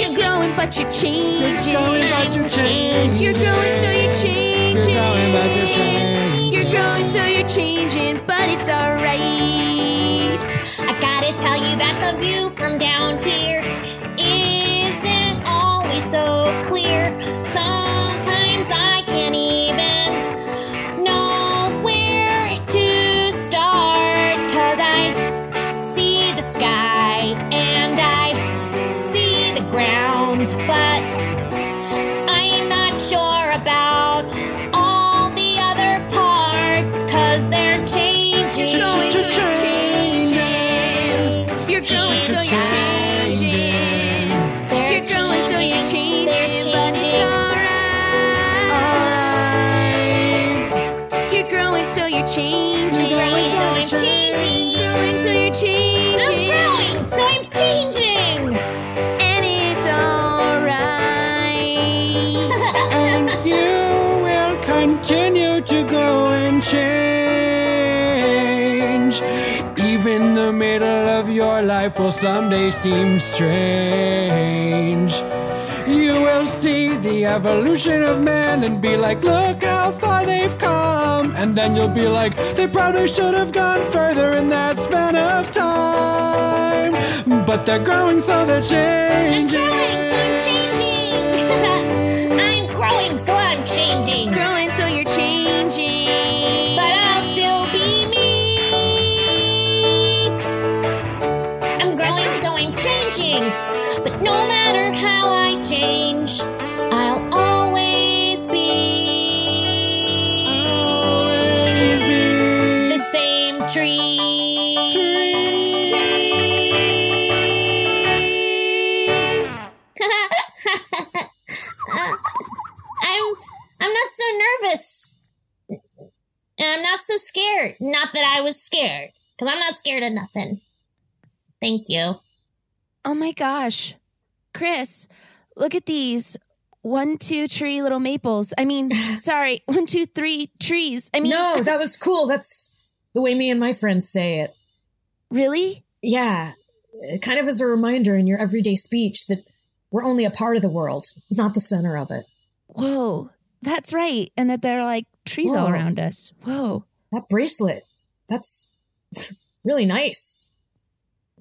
You're growing, but you're changing. You're growing, but you're changing. You're growing, so you're changing. You're growing, but you're changing. Changing, but it's alright. I gotta tell you that the view from down here isn't always so clear. Sometimes I can't even know where to start. Cause I see the sky and I see the ground, but I'm not sure life will someday seem strange. You will see the evolution of man and be like, look how far they've come. And then you'll be like, they probably should have gone further in that span of time. But they're growing, so they're I'm changing. growing, so I'm changing. I'm growing, so I'm changing. Growing, so you're changing. But I'll still be me. Changing. But no matter how I change, I'll always be the same tree. I'm I'm not so nervous. And I'm not so scared. Not that I was scared, because I'm not scared of nothing. Thank you. Oh my gosh. Chris, look at these. One, two, tree little maples. I mean, sorry, one, two, three trees. I mean, no, that was cool. That's the way me and my friends say it. really? Yeah, kind of as a reminder in your everyday speech that we're only a part of the world, not the center of it. Whoa, that's right. And that there are like trees all around us. Whoa. That bracelet, that's really nice.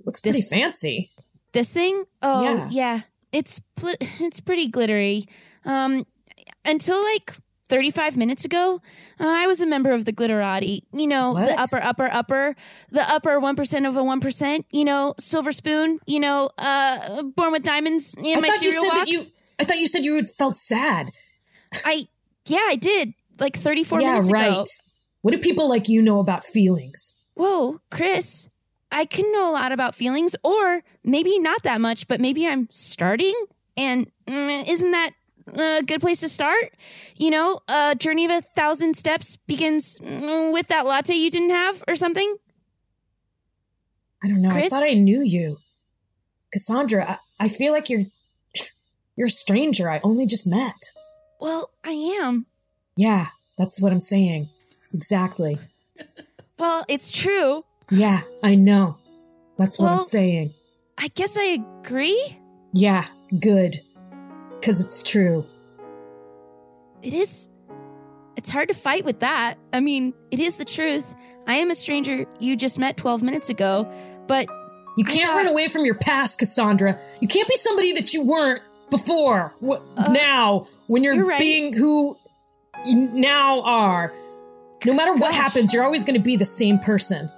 Looks pretty This- fancy. This thing? Oh, Yeah. yeah. It's pl- it's pretty glittery. Um until like 35 minutes ago, uh, I was a member of the Glitterati. You know, the upper upper upper, the upper 1% of a 1%, you know, silver spoon, you know, uh born with diamonds in I my thought you cereal said box. that you. I thought you said you felt sad. I yeah, I did. Like 34 yeah, minutes right. ago. What do people like you know about feelings? Whoa, Chris, I can know a lot about feelings, or maybe not that much, but maybe I'm starting. And mm, isn't that a good place to start? You know, a journey of a thousand steps begins mm, with that latte you didn't have, or something. I don't know. I thought I knew you, Cassandra. I, I feel like you're you're a stranger. I only just met. Well, I am. Yeah, that's what I'm saying. Exactly. Well, it's true. Yeah, I know. That's what I'm saying. I guess I agree. Yeah, good. because it's true. It is. It's hard to fight with that. I mean, it is the truth. I am a stranger you just met 12 minutes ago, but. You can't run away from your past, Cassandra. You can't be somebody that you weren't before. What, now, when you're, Uh, you're right. being who you now are. No matter what happens, you're always going to be the same person.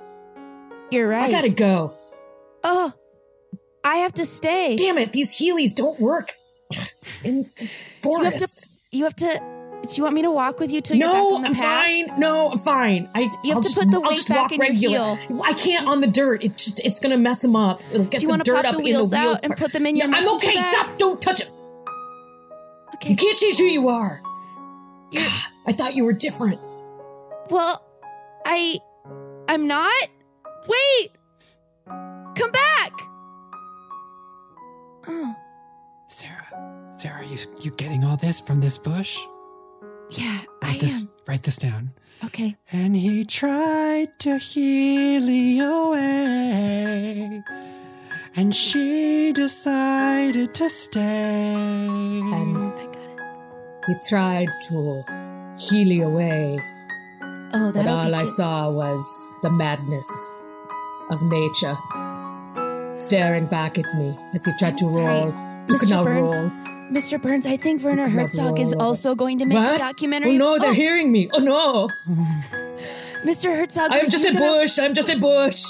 You're right. I gotta go. Oh, I have to stay. Damn it, these Heelys don't work in the You have to. forest. You have to. Do you want me to walk with you till you're back No, on the path? I'm fine. No, I'm fine. I You have I'll to just, put the I'll weight just back walk in your regular. heel. I can't on the dirt. It just it's gonna mess them up. It'll get the dirt up the in the wheel. out and put them in your No, I'm okay. Stop! Don't touch it. Okay. You can't change who you are. God, I thought you were different. Well, I. I'm not. Wait! Come back! Oh, Sarah, Sarah, you you getting all this from this bush? yeah, I Write this. am. Write this down. Okay. And he tried to heal you away, and she decided to stay. And I got it. he tried to heal you away, Oh, but that'll all be I saw was the madness of nature staring back at me as he tried I'm to sorry, roll. You could Mr. not Burns. roll. Mr. Burns, I think Werner Herzog is also going to make What? a documentary. Oh no, they're hearing me. Oh no. Mr. Herzog, I'm just a gonna- bush. I'm just a bush.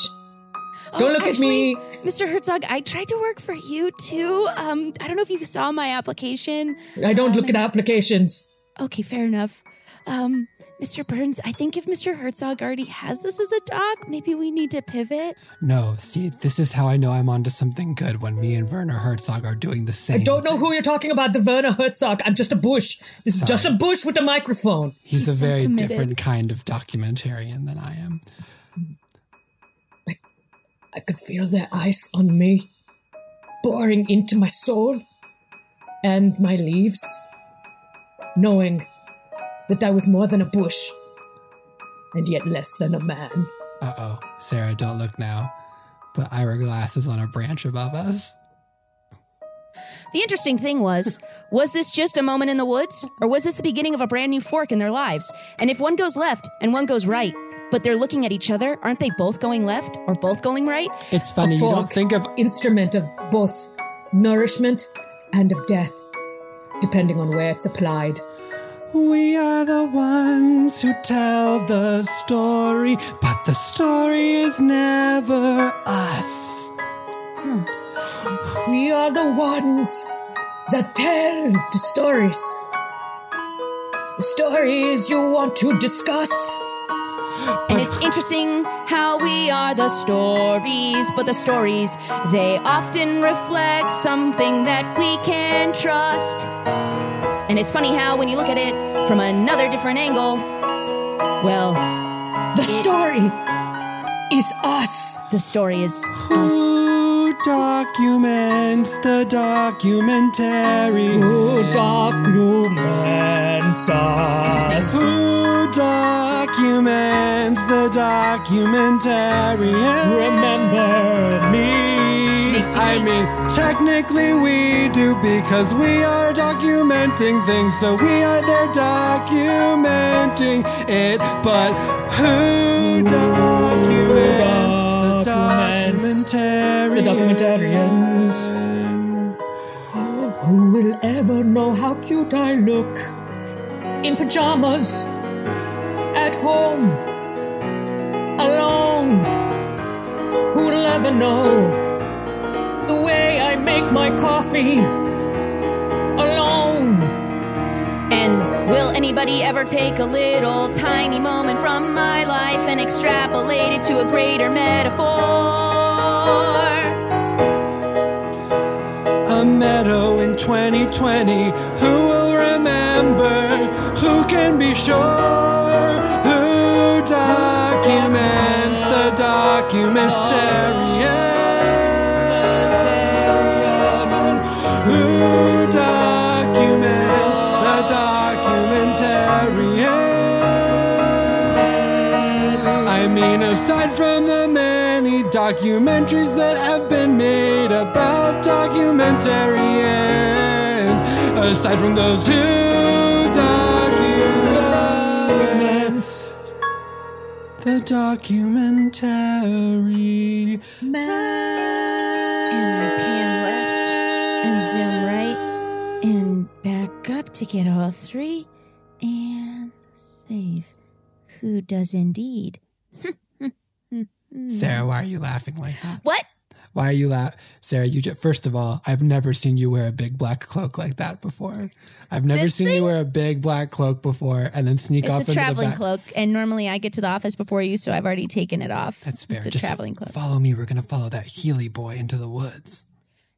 Oh, Don't look at me. Mr. Herzog, I tried to work for you too. Um, I don't know if you saw my application. I don't Um, look at applications. Okay, fair enough. Um, Mr. Burns, I think if Mr. Herzog already has this as a doc, maybe we need to pivot. No, see, this is how I know I'm onto something good when me and Werner Herzog are doing the same. I don't know who you're talking about, the Werner Herzog. I'm just a bush. This is just a bush with a microphone. He's, He's a so very committed. different kind of documentarian than I am. I could feel their ice on me, boring into my soul and my leaves, knowing that I was more than a bush and yet less than a man. Uh oh, Sarah, don't look now. But Ira Glass is on a branch above us. The interesting thing was, was this just a moment in the woods, or was this the beginning of a brand new fork in their lives? And if one goes left and one goes right, but they're looking at each other, aren't they both going left or both going right? It's funny, a you don't think of. instrument of both nourishment and of death, depending on where it's applied. We are the ones who tell the story, but the story is never us. We are the ones that tell the stories. The stories you want to discuss. And it's interesting how we are the stories, but the stories, they often reflect something that we can trust. And it's funny how when you look at it from another different angle, well, The story is us. the story is us. Who documents the documentary? Who documents us? Who documents the documentary? Remember me. Makes you I think. mean, technically we do because we are documenting things, so we are there documenting it. But who documents the documents documentary? the documentarians? Who will ever know how cute I look in pajamas at home alone? Who will ever know the way I make my coffee alone? And will anybody ever take a little tiny moment from my life and extrapolate it to a greater metaphor? A meadow in 2020. Who will remember? Who can be sure? Who documents the documentarian? Aside from the many documentaries that have been made about documentarians, Aside from those two documents, the documentary. And I pan left and zoom right and back up to get all three and save. Who does indeed? Sarah, why are you laughing like that? What? Why are you laughing? Sarah, you just, first of all, I've never seen you wear a big black cloak like that before. I've never This seen you wear a big black cloak before and then sneak off It's a into traveling the back. cloak, and normally I get to the office before you, so I've already taken it off. That's fair. It's a Just traveling cloak. Follow me. We're going to follow that Heely boy into the woods.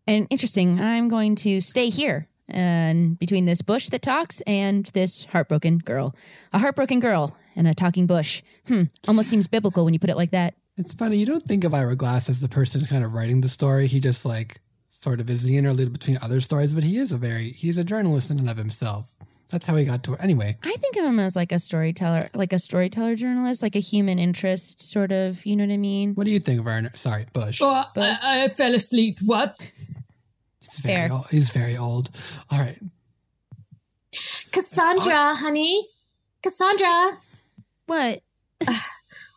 And interesting, I'm going to stay here and between this bush that talks and this heartbroken girl. A heartbroken girl and a talking bush. Hmm, almost seems biblical when you put it like that. It's funny. You don't think of Ira Glass as the person kind of writing the story. He just like sort of is the interlude between other stories, but he is a very, he's a journalist in and of himself. That's how he got to it. Anyway, I think of him as like a storyteller, like a storyteller journalist, like a human interest sort of, you know what I mean? what do you think, of Werner? Sorry, Bush. Oh, I, I fell asleep. What? He's very, old. he's very old. All right. Cassandra, uh, honey. Cassandra. What?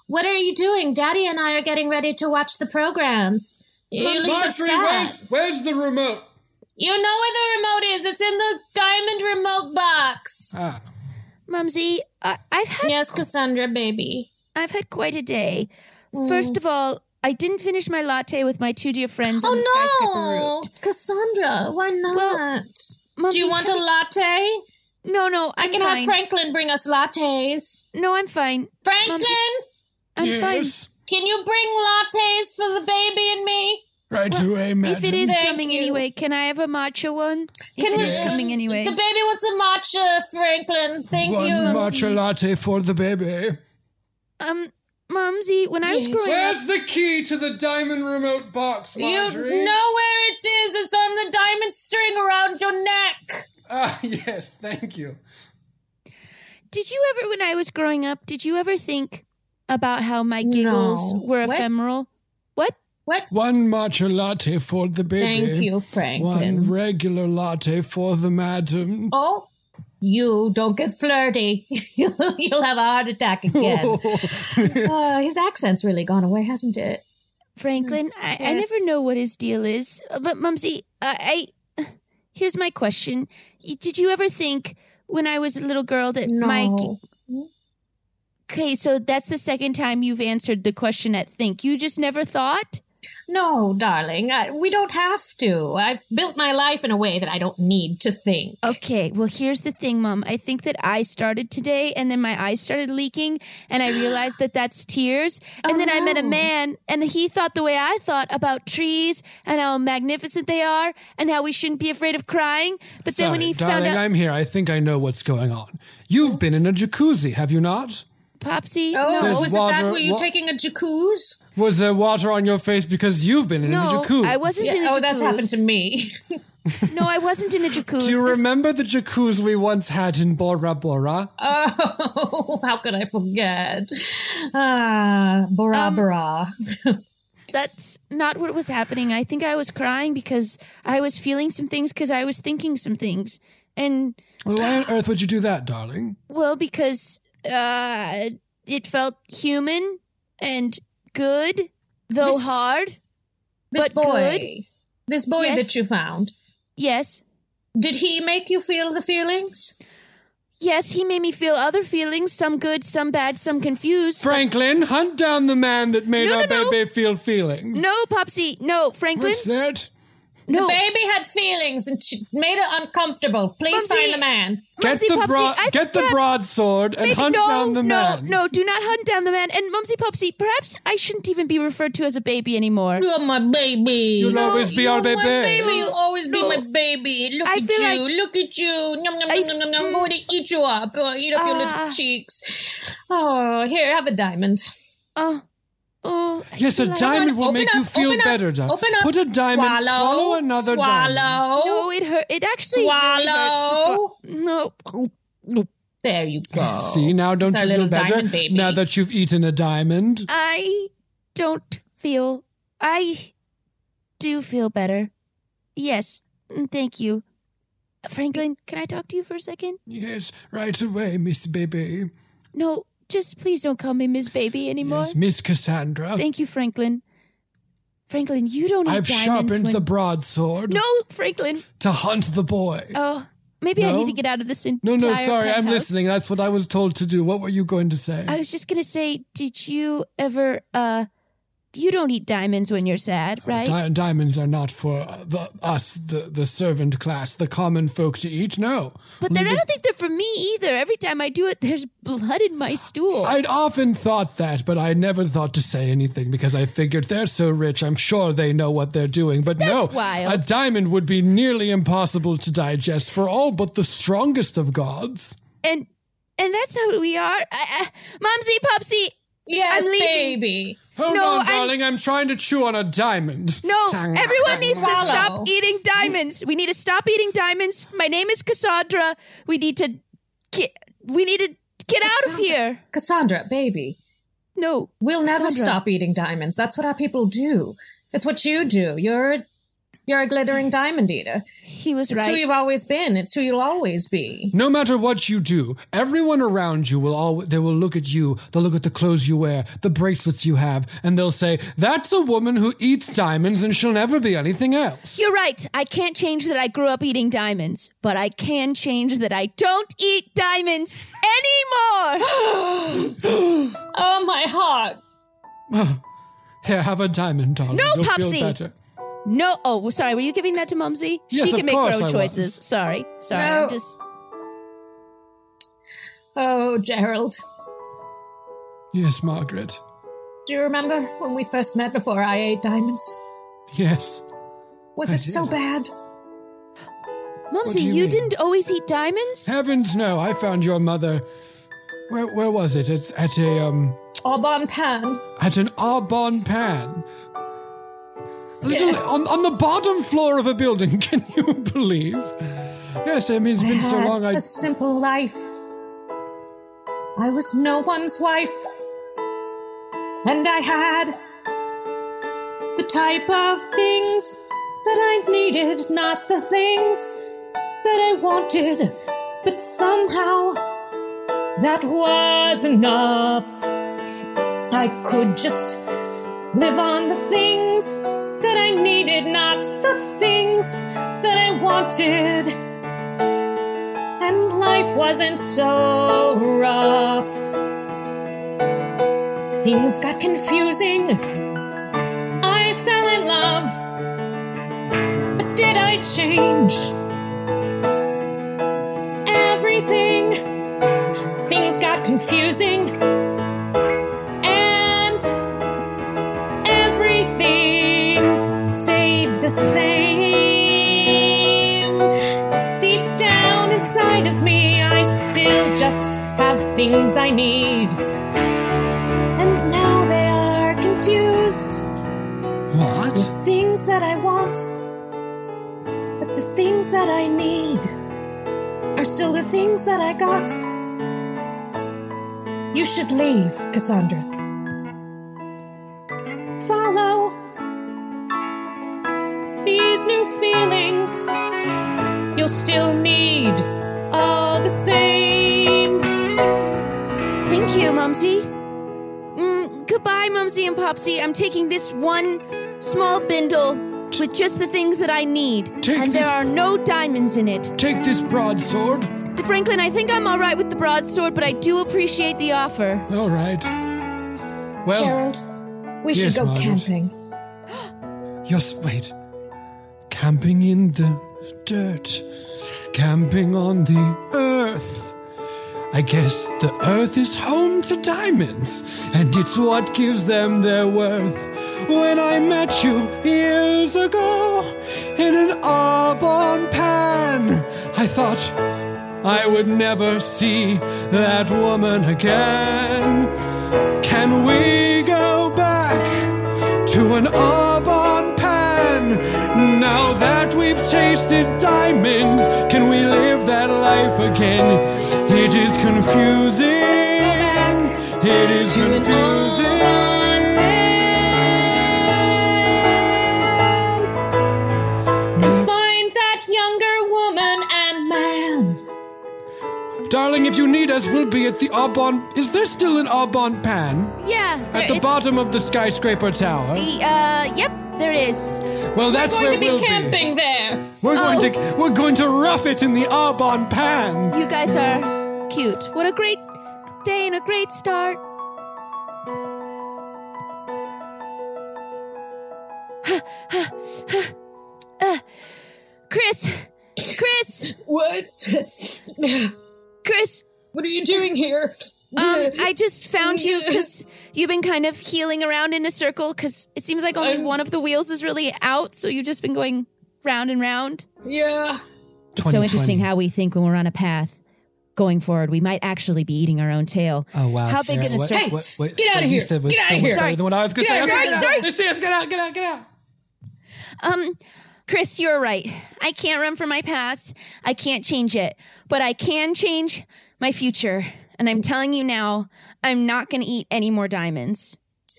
What are you doing? Daddy and I are getting ready to watch the programs. You look so sad. where's the remote? You know where the remote is. It's in the diamond remote box. Ah. Mumsy, I, I've had Yes, Cassandra, baby. I've had quite a day. First of all, I didn't finish my latte with my two dear friends on the skyscraper Oh route. no, Cassandra, why not? Mumsy, Do you want a you- latte? No, no, I I'm can fine. have Franklin bring us lattes. No, I'm fine. Franklin, I'm fine. can you bring lattes for the baby and me? Right away, madam. If it is Thank coming you. anyway, can I have a matcha one? If Can it we? is coming anyway. The baby wants a matcha, Franklin. Thank One you. matcha latte for the baby. Um, Mumsy, when I was Yes. growing up, the key to the diamond remote box, You know where it is. It's on the diamond string around your neck. Ah, yes, thank you. did you ever, when I was growing up, did you ever think about how my giggles No. were What? ephemeral? What? What? One matcha latte for the baby. Thank you, Franklin. One regular latte for the madam. Oh, you don't get flirty. You'll you'll have a heart attack again. uh, his accent's really gone away, hasn't it? Franklin, I, I never know what his deal is. Uh, But Mumsy, I, I here's my question: Did you ever think when I was a little girl that my No. Okay? So that's the second time you've answered the question at think. You just never thought. No, darling, I, we don't have to. I've built my life in a way that I don't need to think. Okay, well, here's the thing, Mom. I think that I started today, and then my eyes started leaking, and I realized that that's tears. And Oh, then I oh, met a man, and he thought the way I thought about trees and how magnificent they are, and how we shouldn't be afraid of crying. But then when he darling, found out, I'm here. I think I know what's going on. You've been in a jacuzzi, have you not? Popsy, Oh, no, There's was it that? Were you wa- taking a jacuzzi? Was there water on your face because you've been in no, a jacuzzi? I wasn't in a oh, that's happened to me. No, I wasn't in a jacuzzi. Do you This- remember the jacuzzi we once had in Bora Bora? oh, how could I forget? Ah, Bora Um, Bora. That's not what was happening. I think I was crying because I was feeling some things because I was thinking some things. And Well, why on earth would you do that, darling? Well, because uh, it felt human and good, though This- hard. This but boy, good. this boy Yes. that you found, Yes. did he make you feel the feelings? Yes, he made me feel other feelings, some good, some bad, some confused. Franklin, hunt down the man that made No, our no, no. baby feel feelings. No, Popsy. No, Franklin. What's that? No. The baby had feelings and she made it uncomfortable. Please Mumsy, find the man. Get Mumsy the Popsy, broad, I- get the broadsword and Maybe- hunt no, down the man. no, man. no, do not hunt down the man. And Mumsy Popsy, perhaps I shouldn't even be referred to as a baby anymore. You're my baby. You'll always be our You're baby. baby. You'll always be my baby. Look I at you. like- Look at you. Nom, nom, I- nom, nom, nom, nom. I'm going to eat you up. Uh, eat up your Ah. little cheeks. Oh, here, have a diamond. Oh, oh. Yes, a diamond will Open make you feel open up, better, darling. open up. Put a diamond, Swallow, swallow another diamond. Swallow. No, it hurt. It actually really Swallow. hurts to swallow. No. There you go. See, now don't It's you feel little better? baby. Now that you've eaten a diamond. I don't feel. I do feel better. Yes, mm, thank you. Franklin, can I talk to you for a second? Yes, right away, Miss Baby. No, just please don't call me Miss Baby anymore. Yes, Miss Cassandra. Thank you, Franklin. Franklin, you don't need I've sharpened when- the broadsword No, Franklin. to hunt the boy. Oh, maybe I need to get out of this entire no, no, sorry, I'm penthouse. listening. That's what I was told to do. What were you going to say? I was just gonna say, did you ever uh you don't eat diamonds when you're sad, right? Di- diamonds are not for uh, the, us, the, the servant class, the common folk to eat. No. but they're, I don't think they're for me either. Every time I do it, there's blood in my stool. I'd often thought that, but I never thought to say anything because I figured they're so rich, I'm sure they know what they're doing. But no, wild. a diamond would be nearly impossible to digest for all but the strongest of gods. and and that's how we are. I, I, Momsy, Popsy. Yes, I'm leaving. baby. Hold No, on, I'm- darling, I'm trying to chew on a diamond. No, everyone needs to stop eating diamonds. We need to stop eating diamonds. My name is Cassandra. We need to get. We need to get out of here. Cassandra, baby. No, We'll never Cassandra. stop eating diamonds. That's what our people do. It's what you do. You're you're a glittering diamond eater. he was right. It's who you've always been. It's who you'll always be. No matter what you do, everyone around you will all they will look at you. They'll look at the clothes you wear, the bracelets you have, and they'll say, "That's a woman who eats diamonds, and she'll never be anything else." You're right. I can't change that I grew up eating diamonds, but I can change that I don't eat diamonds anymore. Oh, my heart. Here, have a diamond, darling. No, You'll Popsy. Feel better. no, oh, sorry. Were you giving that to Mumsy? Yes, she of can make her own I choices. was. Sorry, sorry. No. I'm just Oh, Gerald. Yes, Margaret. Do you remember when we first met before I ate diamonds? Yes. Was I it so bad? Mumsy. you You, didn't always eat diamonds. Heavens, no! I found your mother. Where where was it? At, at a um Au Bon Pain. at an Au Bon Pain. Little Yes. on, on the bottom floor of a building. Can you believe? Yes, I mean it's I been so long I had long. I a simple life. I was no one's wife. And I had the type of things that I needed, not the things that I wanted. But somehow that was enough. I could just live on the things that I needed, not the things that I wanted and life wasn't so rough. Things got confusing. I fell in love. But did I change? Everything. Things got confusing. Have things I need. And now they are confused. what? The things that I want, but the things that I need are still the things that I got. You should leave, Cassandra. Follow these new feelings. You'll still need Mumsy. Mm, goodbye, Mumsy and Popsy. I'm taking this one small bindle with just the things that I need, Take and there are no diamonds in it. Take this broadsword. Franklin, I think I'm all right with the broadsword, but I do appreciate the offer. All right. Well, Gerald, we should go Margaret. camping. you're s- wait. Camping in the dirt. Camping on the earth. I guess the earth is home to diamonds, and it's what gives them their worth. When I met you years ago in an Arbonne pan, I thought I would never see that woman again. Can we go back to an Au Bon Pain? Now that we've tasted diamonds, can we live that life again? It is confusing. It is confusing. And find that younger woman and man. Darling, if you need us we'll be at the Au Bon. Is there still an Au Bon Pain Yeah. at the is- bottom of the skyscraper tower? Uh, yep, there is. Well, that's We're going where to be we'll camping there. We're Oh. going to we're going to rough it in the Au Bon Pain. You guys are cute. What a great day and a great start. Chris, Chris, What? Chris. What are you doing here? Um, I just found you because you've been kind of healing around in a circle because it seems like only I'm- one of the wheels is really out, so you've just been going round and round. Yeah. It's so interesting how we think when we're on a path going forward, we might actually be eating our own tail. Oh wow! How big Sarah, in a what- circle? what- what- get outta what you here. said was Get outta so here. better than what I was going to say. out. Sorry, get sorry. Let's get out! Get out! Get out! Um, Chris, you're right. I can't run from my past. I can't change it, but I can change my future. And I'm telling you now, I'm not going to eat any more diamonds.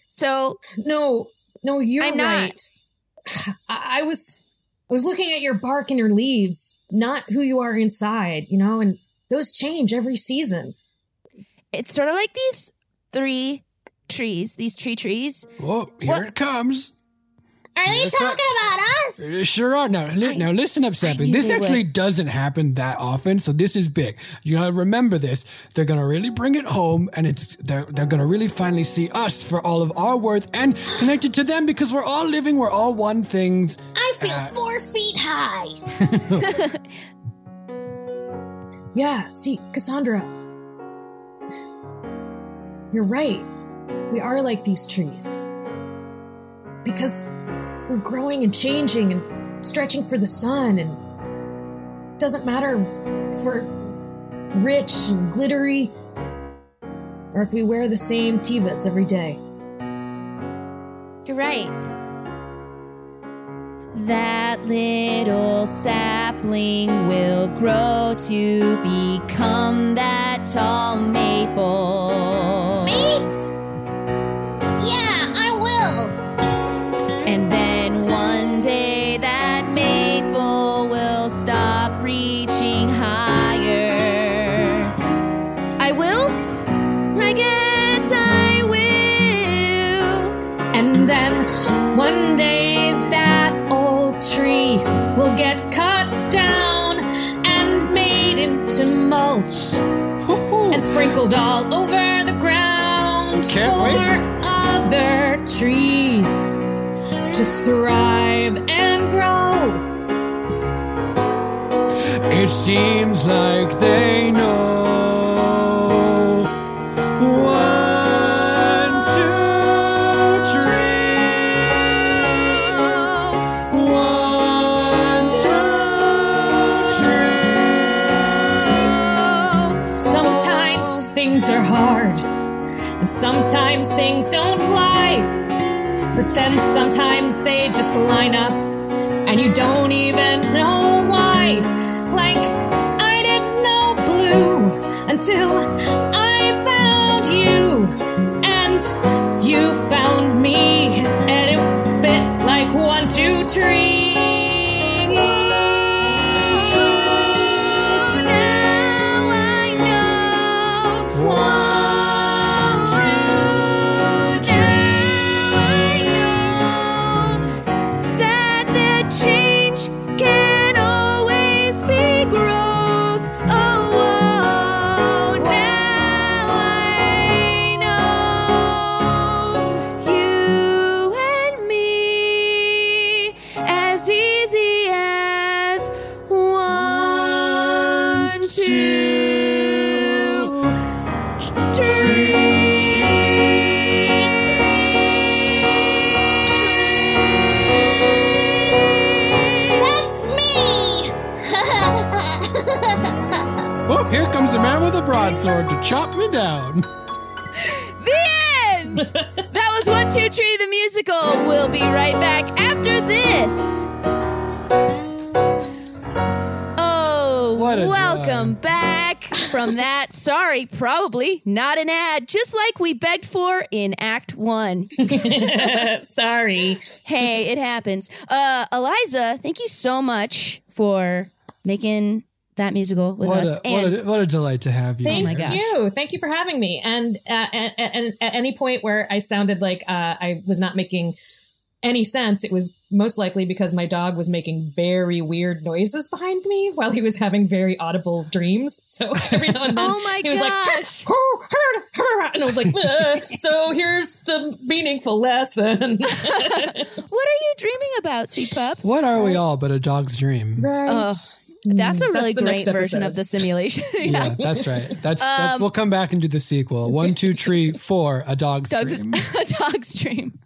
So No, no, you're I'm not. I, I was, I was looking at your bark and your leaves, not who you are inside. You know, and those change every season. it's sort of like these three trees, these tree trees. Oh, here it comes. Are they Yes, talking about us? Uh, Sure are. Now, li- now listen up, Sappy. This actually would. doesn't happen that often, so this is big. You gotta remember this. They're gonna really bring it home, and it's they're they're gonna really finally see us for all of our worth and connected to them because we're all living, we're all one things. I feel Uh, four feet high. Yeah. See, Cassandra, you're right. We are like these trees because we're growing and changing and stretching for the sun, and doesn't matter if we're rich and glittery or if we wear the same Tevas every day. You're right. That little sapling will grow to become that tall maple. Me? Sprinkled all over the ground Can't for wait. other trees to thrive and grow. It seems like they know. And sometimes things don't fly. But then sometimes they just line up, and you don't even know why. Like, I didn't know blue until I found you, and you found me, and it fit like one, two, three. With a broadsword to chop me down. The end! that was One, Two, Tree, the musical. We'll be right back after this. Oh, What a welcome back from that. Sorry, probably not an ad, just like we begged for in Act One. Sorry. hey, it happens. Uh, Eliza, thank you so much for making that musical with What us. a, what, a, what a delight to have you. Thank here. you. Thank you for having me. And uh, at, at, at any point where I sounded like uh, I was not making any sense, it was most likely because my dog was making very weird noises behind me while he was having very audible dreams. So every now and then Oh my he was gosh. like, and I was like, "Uh, so here's the meaningful lesson. what are you dreaming about, sweet pup? What are we all but a dog's dream? right. Oh, that's a Mm, really that's great version of the simulation. Yeah, that's right. That's, that's Um, we'll come back and do the sequel. One, two, three, four. A dog's Dog's, dream. a dog's dream.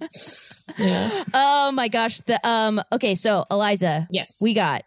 Yeah. Oh my gosh. The um. Okay, so Eliza, Yes. we got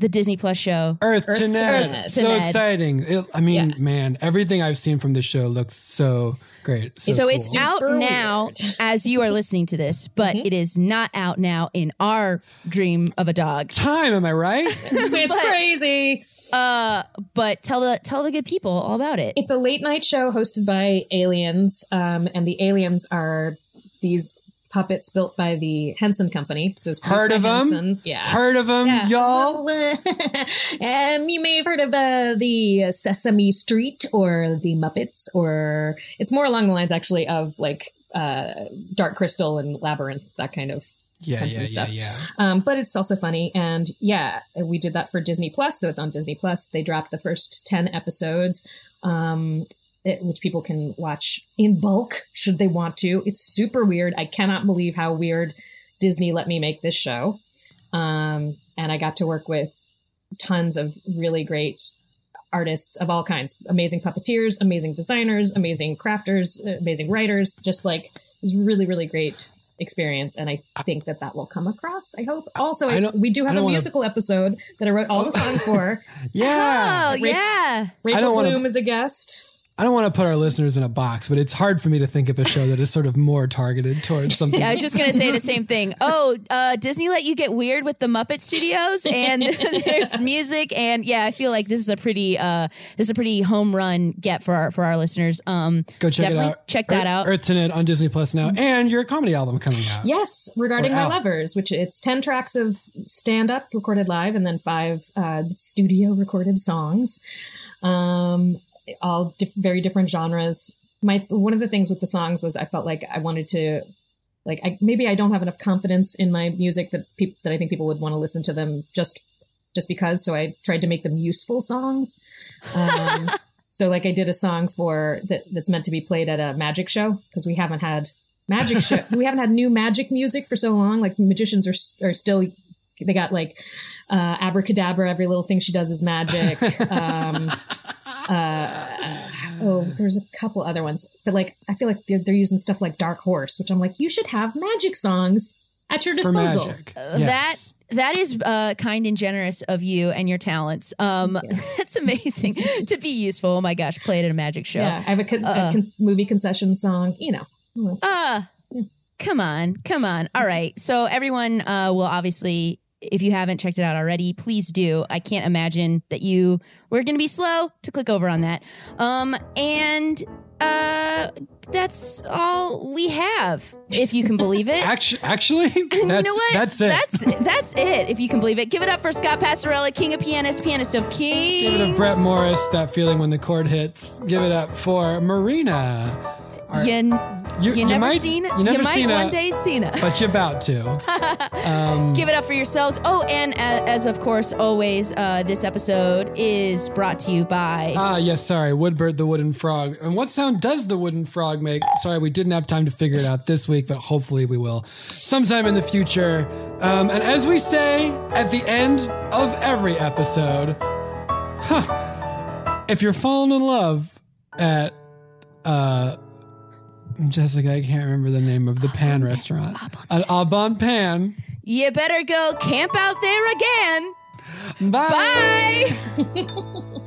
the Disney Plus show. Earth, Earth to to Ned. Ned. So Ned. exciting. It, I mean, Yeah. man, everything I've seen from this show looks so great. So, So cool. it's out Super now weird. as you are listening to this, but Mm-hmm. it is not out now in our dream of a dog. time, am I right? it's But- crazy. Uh, but tell the tell the good people all about it. It's a late night show hosted by aliens, um, and the aliens are these puppets built by the Henson Company. So it's Heard of them? Yeah. Heard of them, Yeah. y'all? um, you may have heard of uh, the Sesame Street or the Muppets, or it's more along the lines actually of like uh, Dark Crystal and Labyrinth, that kind of Yeah, Henson yeah, yeah, stuff. yeah. Um, but it's also funny. And yeah, we did that for Disney Plus. So it's on Disney Plus. They dropped the first 10 episodes, um, it, which people can watch in bulk should they want to. It's super weird. I cannot believe how weird Disney let me make this show. Um, and I got to work with tons of really great artists of all kinds amazing puppeteers, amazing designers, amazing crafters, amazing writers. Just like, it was really, really great experience and i think that that will come across i hope also I I we do have a don't wanna- musical episode that i wrote all the songs for Yeah. oh Ra- yeah. rachel don't wanna- bloom is a guest I don't want to put our listeners in a box, but it's hard for me to think of a show that is sort of more targeted towards something. Yeah, I was just gonna say the same thing. Oh, uh, Disney let you get weird with the Muppet Studios, and there's music, and yeah, I feel like this is a pretty, uh, this is a pretty home run get for our for our listeners. Um, Go check it out. Check that Earth, out. Earth to Ned on Disney Plus now, and your comedy album coming out. yes regarding Or my lovers which it's 10 tracks of stand up recorded live and then five uh, studio recorded songs um all diff- very different genres. My one of the things with the songs was i felt like i wanted to like I, maybe i don't have enough confidence in my music that people that i think people would want to listen to them just just because so i tried to make them useful songs. Um so like i did a song for that that's meant to be played at a magic show because we haven't had magic show we haven't had new magic music for so long. Like magicians are are still they got like uh abracadabra every little thing she does is magic. Um uh, oh, there's a couple other ones, but like I feel like they're, they're using stuff like Dark Horse, which I'm like, you should have magic songs at your disposal. magic. Uh, Yes. That that is uh, kind and generous of you and your talents. Um, that's amazing to be useful. Oh my gosh, play it at a magic show. Yeah, I have a, con- Uh, a con- movie concession song. You know, Uh come on, come on. All right. So everyone uh will obviously if you haven't checked it out already, please do. I can't imagine that you were going to be slow to click over on that. Um and uh that's all we have if you can believe it. Actually, actually, that's, you know what? that's it. That's that's it. If you can believe it, give it up for Scott Passarella, king of pianists, pianist of kings. Give it up, Brett Morris. That feeling when the chord hits. Give it up for Marina. You, You- you, you never might- seen you never might seen one a- day seen it. but you're about to. Um, Give it up for yourselves. Oh, and a- as of course always, uh, this episode is brought to you by. Ah, yes, sorry. Woodbird the wooden frog. And what sound does the wooden frog make? Sorry, we didn't have time to figure it out this week, but hopefully we will sometime in the future. Um, and as we say at the end of every episode, huh, if you're falling in love at, uh, Jessica, I can't remember the name of the pan restaurant. At Au Bon Pain. you better go camp out there again. Bye. Bye.